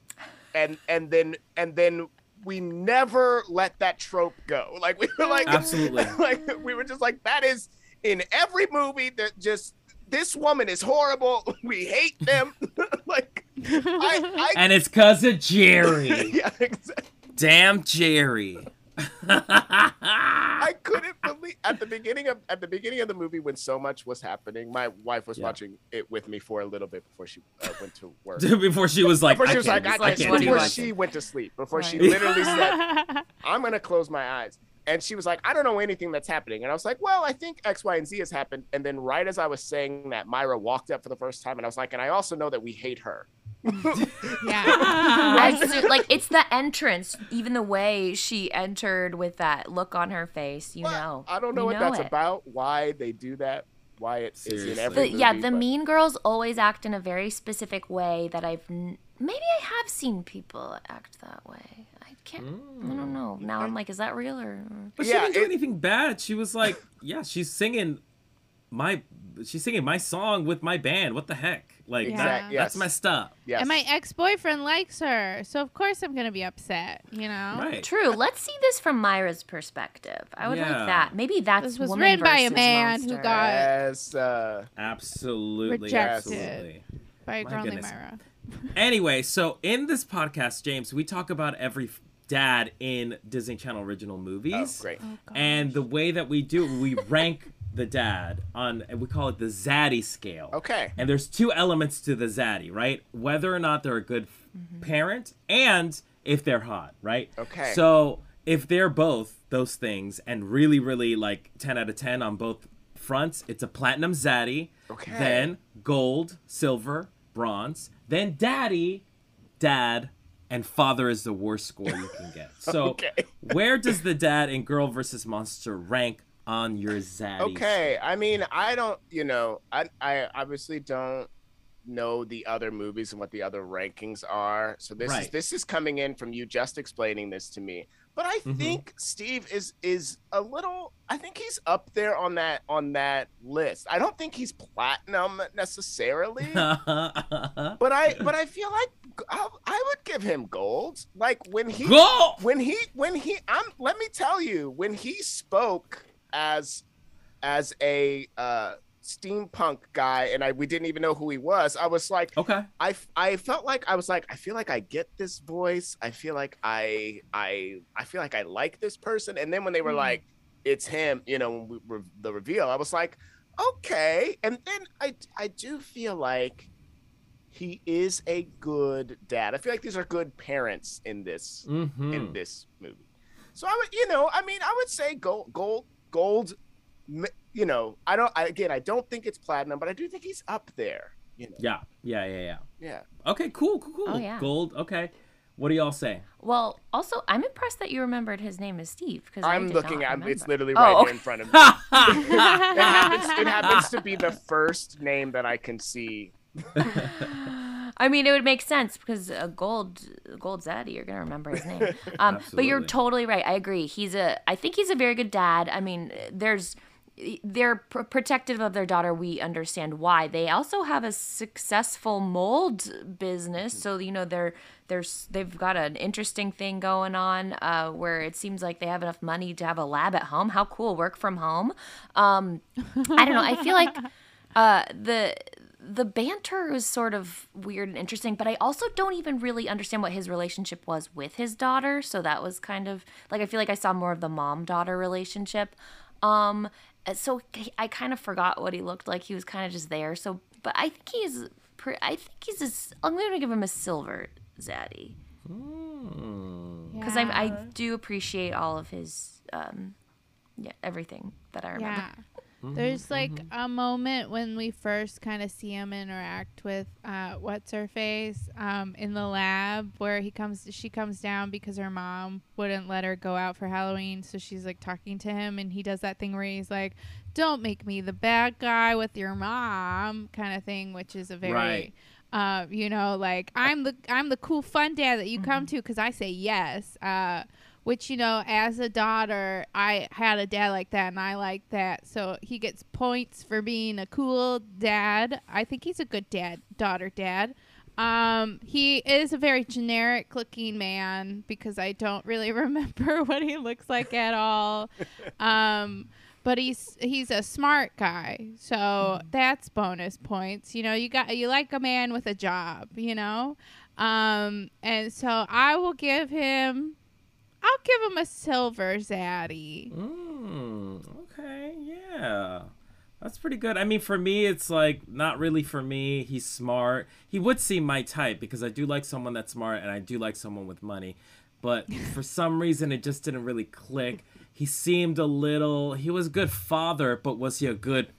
and and then and then we never let that trope go like we were like Absolutely. like we were just like that is in every movie that just this woman is horrible we hate them like I, I And it's cause of Jerry. yeah exactly. Damn Jerry. I couldn't believe at the beginning of at the beginning of the movie when so much was happening. My wife was Yeah. watching it with me for a little bit before she uh, went to work. Before she was like, before she I was can't, like, I, I can't what do do before she went to sleep, before she literally said, "I'm gonna close my eyes," and she was like, "I don't know anything that's happening," and I was like, "Well, I think X, Y, and Z has happened." And then right as I was saying that, Myra walked up for the first time, and I was like, "And I also know that we hate her." yeah. As like it's the entrance, even the way she entered with that look on her face, you Well, know. I don't know You what that's it. about. Why they do that? Why it is in Seriously. every The, movie? yeah, the but- mean girls always act in a very specific way that I've n- maybe I have seen people act that way. I can't. I don't know. Now I'm like, is that real or? But she Yeah, didn't do it- anything bad. She was like, yeah, she's singing my, she's singing my song with my band. What the heck? Like Yeah. that, yes. that's messed up. Yes. And my ex boyfriend likes her, so of course I'm gonna be upset. You know. Right. True. Let's see this from Myra's perspective. I would Yeah. like that. Maybe that's This was woman written by a versus man who got- Yes, uh, Absolutely. Rejected. Absolutely. By a girl named. Myra. Anyway, so in this podcast, James, we talk about every dad in Disney Channel original oh, movies. great. Oh, And the way that we do, we rank the dad on, and we call it the Zaddy scale. Okay. And there's two elements to the Zaddy, right? Whether or not they're a good Mm-hmm. parent and if they're hot, right? Okay. So if they're both those things and really, really like 10 out of 10 on both fronts, it's a platinum Zaddy. Okay. Then gold, silver, bronze. Then daddy, dad, and father is the worst score you can get. So Okay. where does the dad in Girl versus Monster rank on your Zaddy? Okay. I mean, I don't, you know, I, I obviously don't know the other movies and what the other rankings are. So this is this is coming in from you just explaining this to me. But I Mhm. think Steve is is a little I think he's up there on that on that list. I don't think he's platinum necessarily. But I but I feel like I, I would give him gold. Like when he Go! when he when he I'm let me tell you when he spoke as as a uh steampunk guy and I we didn't even know who he was. I was like Okay. I I felt like I was like I feel like I get this voice. I feel like I I I feel like I like this person and then when they were Mhm. like it's him, you know, we were the reveal, I was like okay. And then I I do feel like he is a good dad. I feel like these are good parents in this Mm-hmm. in this movie. So I would, you know, I mean, I would say gold, gold, gold. M- You know, I don't. I, again, I don't think it's platinum, but I do think he's up there. You know, Yeah, yeah, yeah, yeah. yeah. Okay, cool, cool, cool. Oh, yeah. Gold. Okay. What do y'all say? Well, also, I'm impressed that you remembered his name is Steve because I'm looking at. It's literally Oh, right okay. here in front of me. it happens. It happens to be the first name that I can see. I mean, it would make sense because a gold gold zaddy, you're gonna remember his name. Um, but you're totally right. I agree. He's a. I think he's a very good dad. I mean, there's. They're pr- protective of their daughter. We understand why. They also have a successful mold business, so you know they're there's they've got an interesting thing going on uh, where it seems like they have enough money to have a lab at home. How cool! Work from home. Um, I don't know. I feel like uh, the the banter was sort of weird and interesting, but I also don't even really understand what his relationship was with his daughter. So that was kind of like I feel like I saw more of the mom daughter relationship. Um, so I kind of forgot what he looked like. He was kind of just there. So, but I think he's, pre- I think he's a, s- I'm gonna give him a silver zaddy Hmm. because I I do appreciate all of his um, yeah everything that I remember. Yeah. There's like a moment when we first kind of see him interact with uh, what's her face um, in the lab where he comes she comes down because her mom wouldn't let her go out for Halloween. So she's like talking to him and he does that thing where he's like don't make me the bad guy with your mom kind of thing which is a very Right. uh, you know like I'm the I'm the cool fun dad that you come to because I say yes. Uh, which you know, as a daughter, I had a dad like that, and I like that. So he gets points for being a cool dad. I think he's a good dad, daughter dad. Um, he is a very generic looking man because I don't really remember what he looks like at all. Um, but he's he's a smart guy, so that's bonus points. You know, you got you like a man with a job, you know. Um, and so I will give him, I'll give him a silver zaddy. Mm, okay, yeah. That's pretty good. I mean, for me, it's like not really for me. He's smart. He would seem my type because I do like someone that's smart and I do like someone with money. But for some reason, it just didn't really click. He seemed a little. He was a good father, but was he a good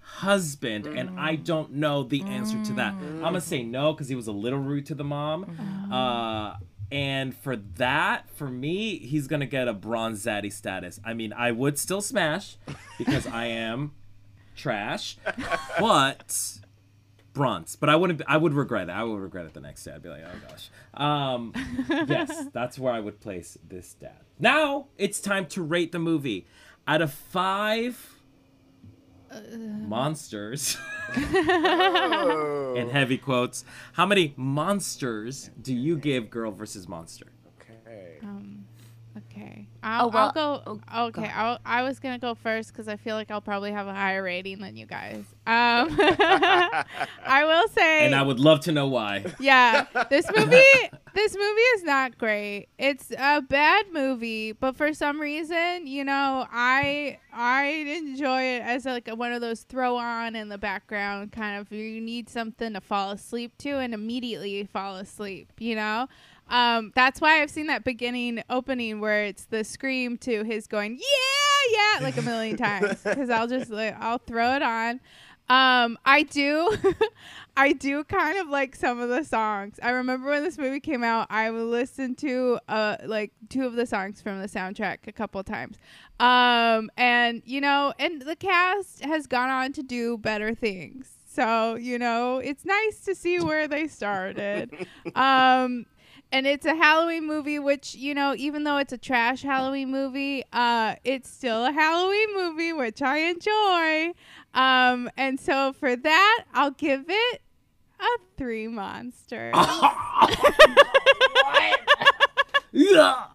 husband? And I don't know the answer to that. I'm gonna say no because he was a little rude to the mom. Uh, and for that, for me, he's gonna get a bronze zaddy status. I mean, I would still smash because I am trash, but bronze. But I wouldn't. I would regret it. I would regret it the next day. I'd be like, oh gosh. Um, yes, that's where I would place this dad. Now it's time to rate the movie. Out of five monsters, Oh. in heavy quotes, how many monsters do you give Girl versus Monster? Okay. Um, okay. I'll, Oh, well- I'll go. oh, okay. go I'll, I was gonna go first because I feel like I'll probably have a higher rating than you guys. Um, I will say. And I would love to know why. yeah, this movie. This movie is not great. It's a bad movie, but for some reason, you know, I I enjoy it as like a, one of those throw on in the background kind of. You need something to fall asleep to, and immediately fall asleep. You know. Um, that's why I've seen that beginning opening where it's the scream to his going yeah yeah like a million times because I'll just like I'll throw it on. Um, I do, I do kind of like some of the songs. I remember when this movie came out, I would listen to uh like two of the songs from the soundtrack a couple times. Um, and you know, and the cast has gone on to do better things. So you know, it's nice to see where they started. um, and it's a Halloween movie, which you know, even though it's a trash Halloween movie, uh, it's still a Halloween movie, which I enjoy. Um, and so for that, I'll give it a three monster. Yeah.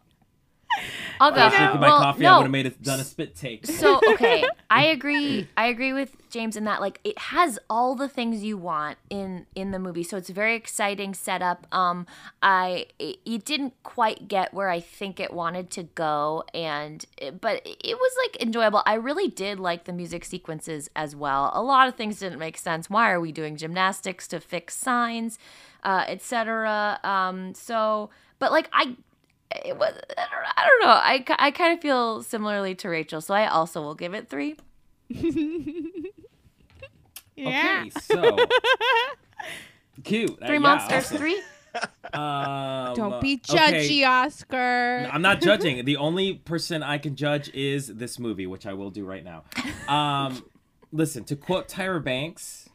I'll go. Drinking my Well, coffee. I would have made it done a spit take. so okay i agree i agree with james in that like it has all the things you want in in the movie so it's a very exciting setup um i it, it didn't quite get where i think it wanted to go and but it was like enjoyable i really did like the music sequences as well a lot of things didn't make sense why are we doing gymnastics to fix signs uh etc um so but like i it was I don't, know. I, I kind of feel similarly to Rachel, so I also will give it three. yeah. Okay, so cute. Uh, Three yeah, monsters, awesome. three. Um, Don't be okay. judgy, Oscar. I'm not judging. The only person I can judge is this movie, which I will do right now. Um, listen, to quote Tyra Banks,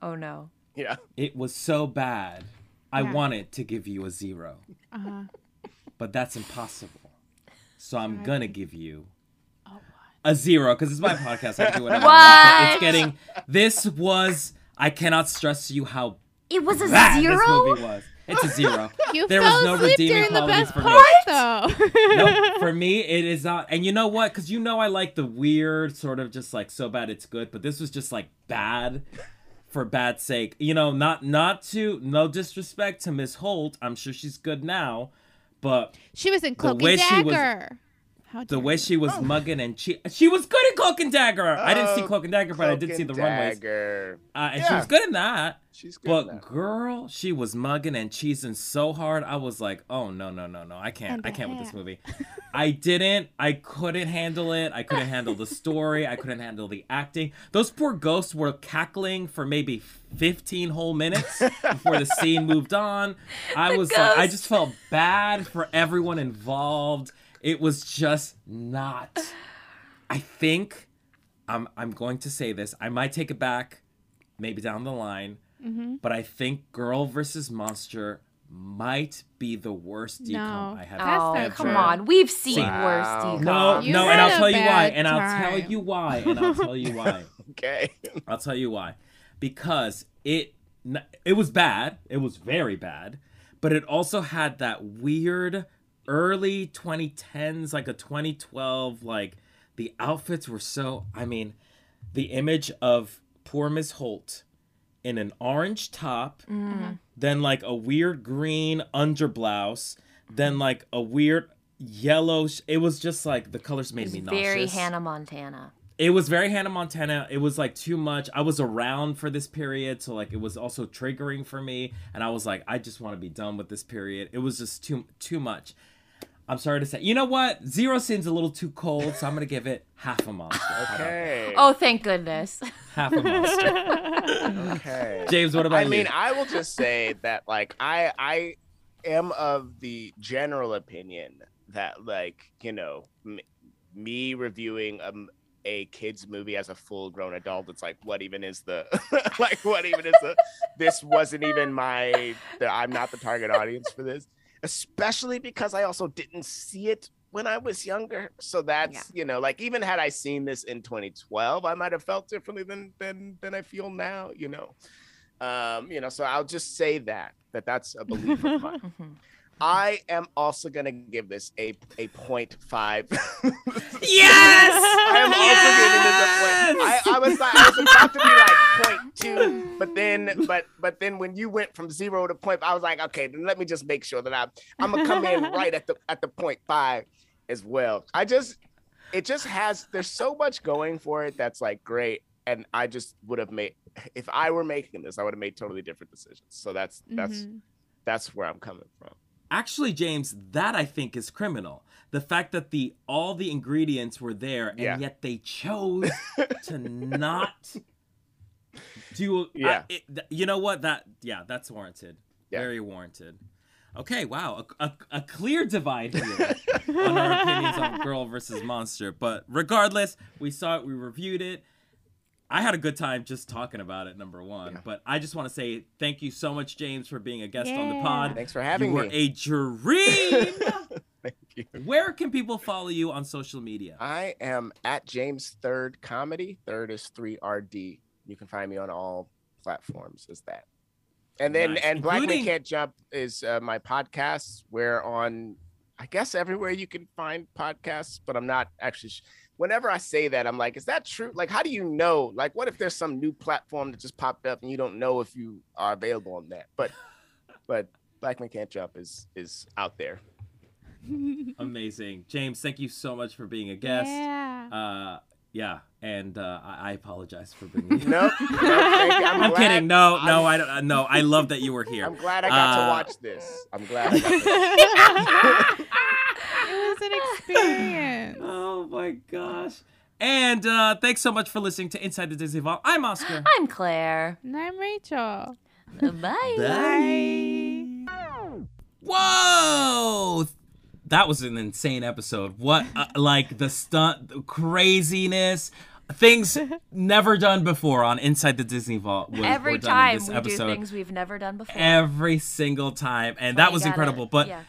Oh no. Yeah. it was so bad. I wanted to give you a zero, Uh-huh. But that's impossible. So I'm gonna give you a zero because it's my podcast. I do whatever. I want. What? It's getting. This was. I cannot stress to you how It was a bad zero. this movie was. It's a zero. You There fell was no asleep redeeming during the quality best for me. part, though. no, for me it is not. And you know what? Because you know I like the weird sort of just like so bad it's good, but this was just like bad for bad sake. You know, not not to no disrespect to Miss Holt. I'm sure she's good now, but she was in Cloak and was- Dagger. How the way you. she was mugging and she she was good at Cloak and Dagger. I didn't see Oh, Cloak and Dagger, but I did see and the runways. Dagger. Uh, and she was good in that. She's good. But that. girl, she was mugging and cheesing so hard. I was like, "Oh no, no, no, no! I can't, I can't with this movie." I didn't. I couldn't handle it. I couldn't handle the story. I couldn't handle the acting. Those poor ghosts were cackling for maybe fifteen whole minutes before the scene moved on. I was like, I just felt bad for everyone involved. It was just not. I think I'm. I'm going to say this. I might take it back, maybe down the line. Mm-hmm. But I think Girl versus Monster might be the worst decom No. I have That's oh, not ever. come on. We've seen Wow. worse decom. No, You no, and I'll tell you why, bad and I'll tell you why, and I'll tell you why. Okay. I'll tell you why. Because it it was bad. It was very bad, but it also had that weird early 2010s like a 2012 like the outfits were so I mean, the image of poor Miss Holt in an orange top, Mm. then like a weird green underblouse, then like a weird yellow sh- it was just like the colors made me very nauseous. Hannah Montana. It was very Hannah Montana. It was like too much. I was around for this period, so like it was also triggering for me, and I was like, I just want to be done with this period. It was just too too much. I'm sorry to say. You know what? Zero Sin's a little too cold, so I'm gonna give it half a monster. Okay. Oh, thank goodness. half a monster. Okay. James, what about I you? mean, I will just say that like I I am of the general opinion that like you know m- me reviewing um a kids movie as a full grown adult it's like what even is the like what even is the this wasn't even my the, i'm not the target audience for this especially because i also didn't see it when i was younger. So that's you know like even had i seen this in 2012 i might have felt differently than than than i feel now you know? Um you know so i'll just say that that that's a belief of mine. Mhm. I am also gonna give this a a point five yes. I am also giving this a point. I, I was like, I was about to be like point two, but then, but but then when you went from zero to point, I was like, okay, then let me just make sure that I I'm gonna come in right at the at the point five as well. I just, it just has there's so much going for it that's like great, and I just would have made if I were making this, I would have made totally different decisions. So that's that's Mhm. that's where I'm coming from. Actually, James, that I think is criminal. The fact that the all the ingredients were there and Yeah. yet they chose to not do. Yeah. I- it- you know what? That yeah, that's warranted. Yeah. Very warranted. Okay, wow, a, a, a clear divide here on our opinions on Girl versus Monster. But regardless, we saw it, we reviewed it. I had a good time just talking about it. Number one, Yeah. but I just want to say thank you so much, James, for being a guest on the pod. Thanks for having me. you were a dream. Thank you. Where can people follow you on social media? I am at James Third Comedy. Third is three RD. You can find me on all platforms as that. And then Nice. and Black Men Including- Can't Jump is uh, my podcast. We're on, I guess everywhere you can find podcasts, but I'm not actually. Sh- Whenever I say that, I'm like, is that true? Like, how do you know? Like, what if there's some new platform that just popped up and you don't know if you are available on that? But, but Black Men Can't Jump is is out there. Amazing, James. Thank you so much for being a guest. Yeah. Uh, yeah, and uh, I, I apologize for bringing you. Nope. nope thank you. I'm, glad- kidding. No, no, I'm- I don't. uh, No, I love that you were here. I'm glad I got Uh, to watch this. I'm glad. I got to it was an experience. Oh my gosh. And uh, thanks so much for listening to Inside the Disney Vault. I'm Oscar. I'm Claire. And I'm Rachel. Bye. Bye. Whoa! That was an insane episode. What, uh, like the stunt, the craziness, things never done before on Inside the Disney Vault. Was, Every were done in time this we episode. do things we've never done before. Every single time, and Well, that was gotta- incredible. But yeah.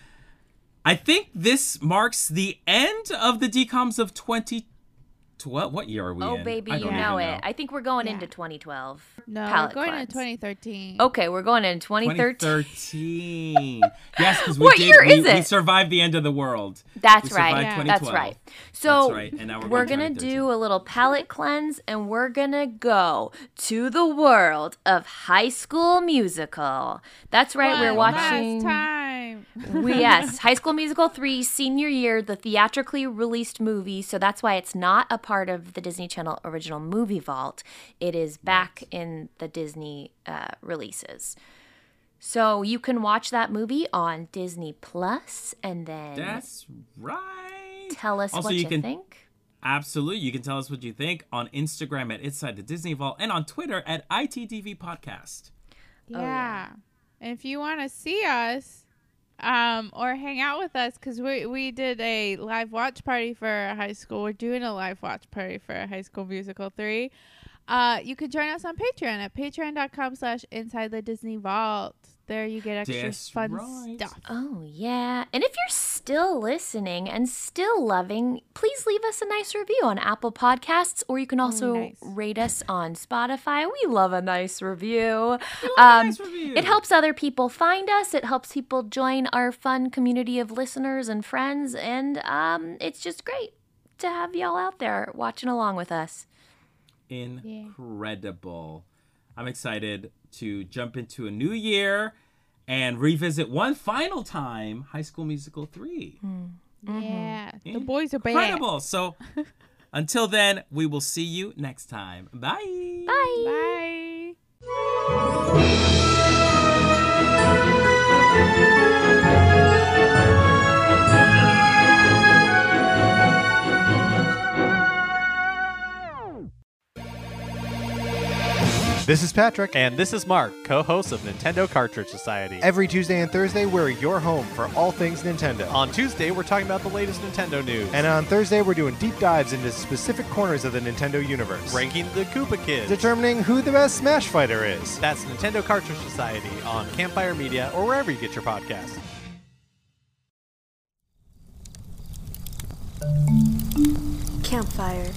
I think this marks the end of the decoms of 2012. What year are we oh in? baby, you don't know it. I think we're going into 2012. No, Palette we're going into 2013. Okay, we're going into 2013. 2013. yes, because we What did. year we, is we survived the end of the world. That's We right. Yeah. That's right. So That's right. And now we're, we're going gonna do a little palette cleanse and we're gonna go to the world of high school musical that's right we're watching last time. we, yes high school musical 3 senior year the theatrically released movie so that's why it's not a part of the disney channel original movie vault it is back in the disney uh, releases so you can watch that movie on disney plus and then That's right. tell us Also, what you you, can- think Absolutely. You can tell us what you think on Instagram at Inside the Disney Vault and on Twitter at ITDV Podcast. Yeah. Oh, yeah. If you want to see us um, or hang out with us, because we, we did a live watch party for a high school, we're doing a live watch party for a high school musical 3. Uh, you can join us on Patreon at patreon.com slash inside the Disney Vault. There. You get extra That's fun right. stuff. Oh, yeah. And if you're still listening and still loving, please leave us a nice review on Apple Podcasts, or you can also nice. rate us on Spotify. We love a nice review. a Um, nice review. It helps other people find us, it helps people join our fun community of listeners and friends, and um, it's just great to have y'all out there watching along with us. Incredible. I'm excited to jump into a new year and revisit one final time High School Musical 3. Hmm. Yeah, mm-hmm. the boys are bad. Incredible. So until then, we will see you next time. Bye. Bye. Bye. This is Patrick. And this is Mark, co host of Nintendo Cartridge Society. Every Tuesday and Thursday, we're your home for all things Nintendo. On Tuesday, we're talking about the latest Nintendo news, And on Thursday, we're doing deep dives into specific corners of the Nintendo universe, ranking the Koopa Kids. determining who the best Smash Fighter is. That's Nintendo Cartridge Society on Campfire Media or wherever you get your podcasts. Campfire.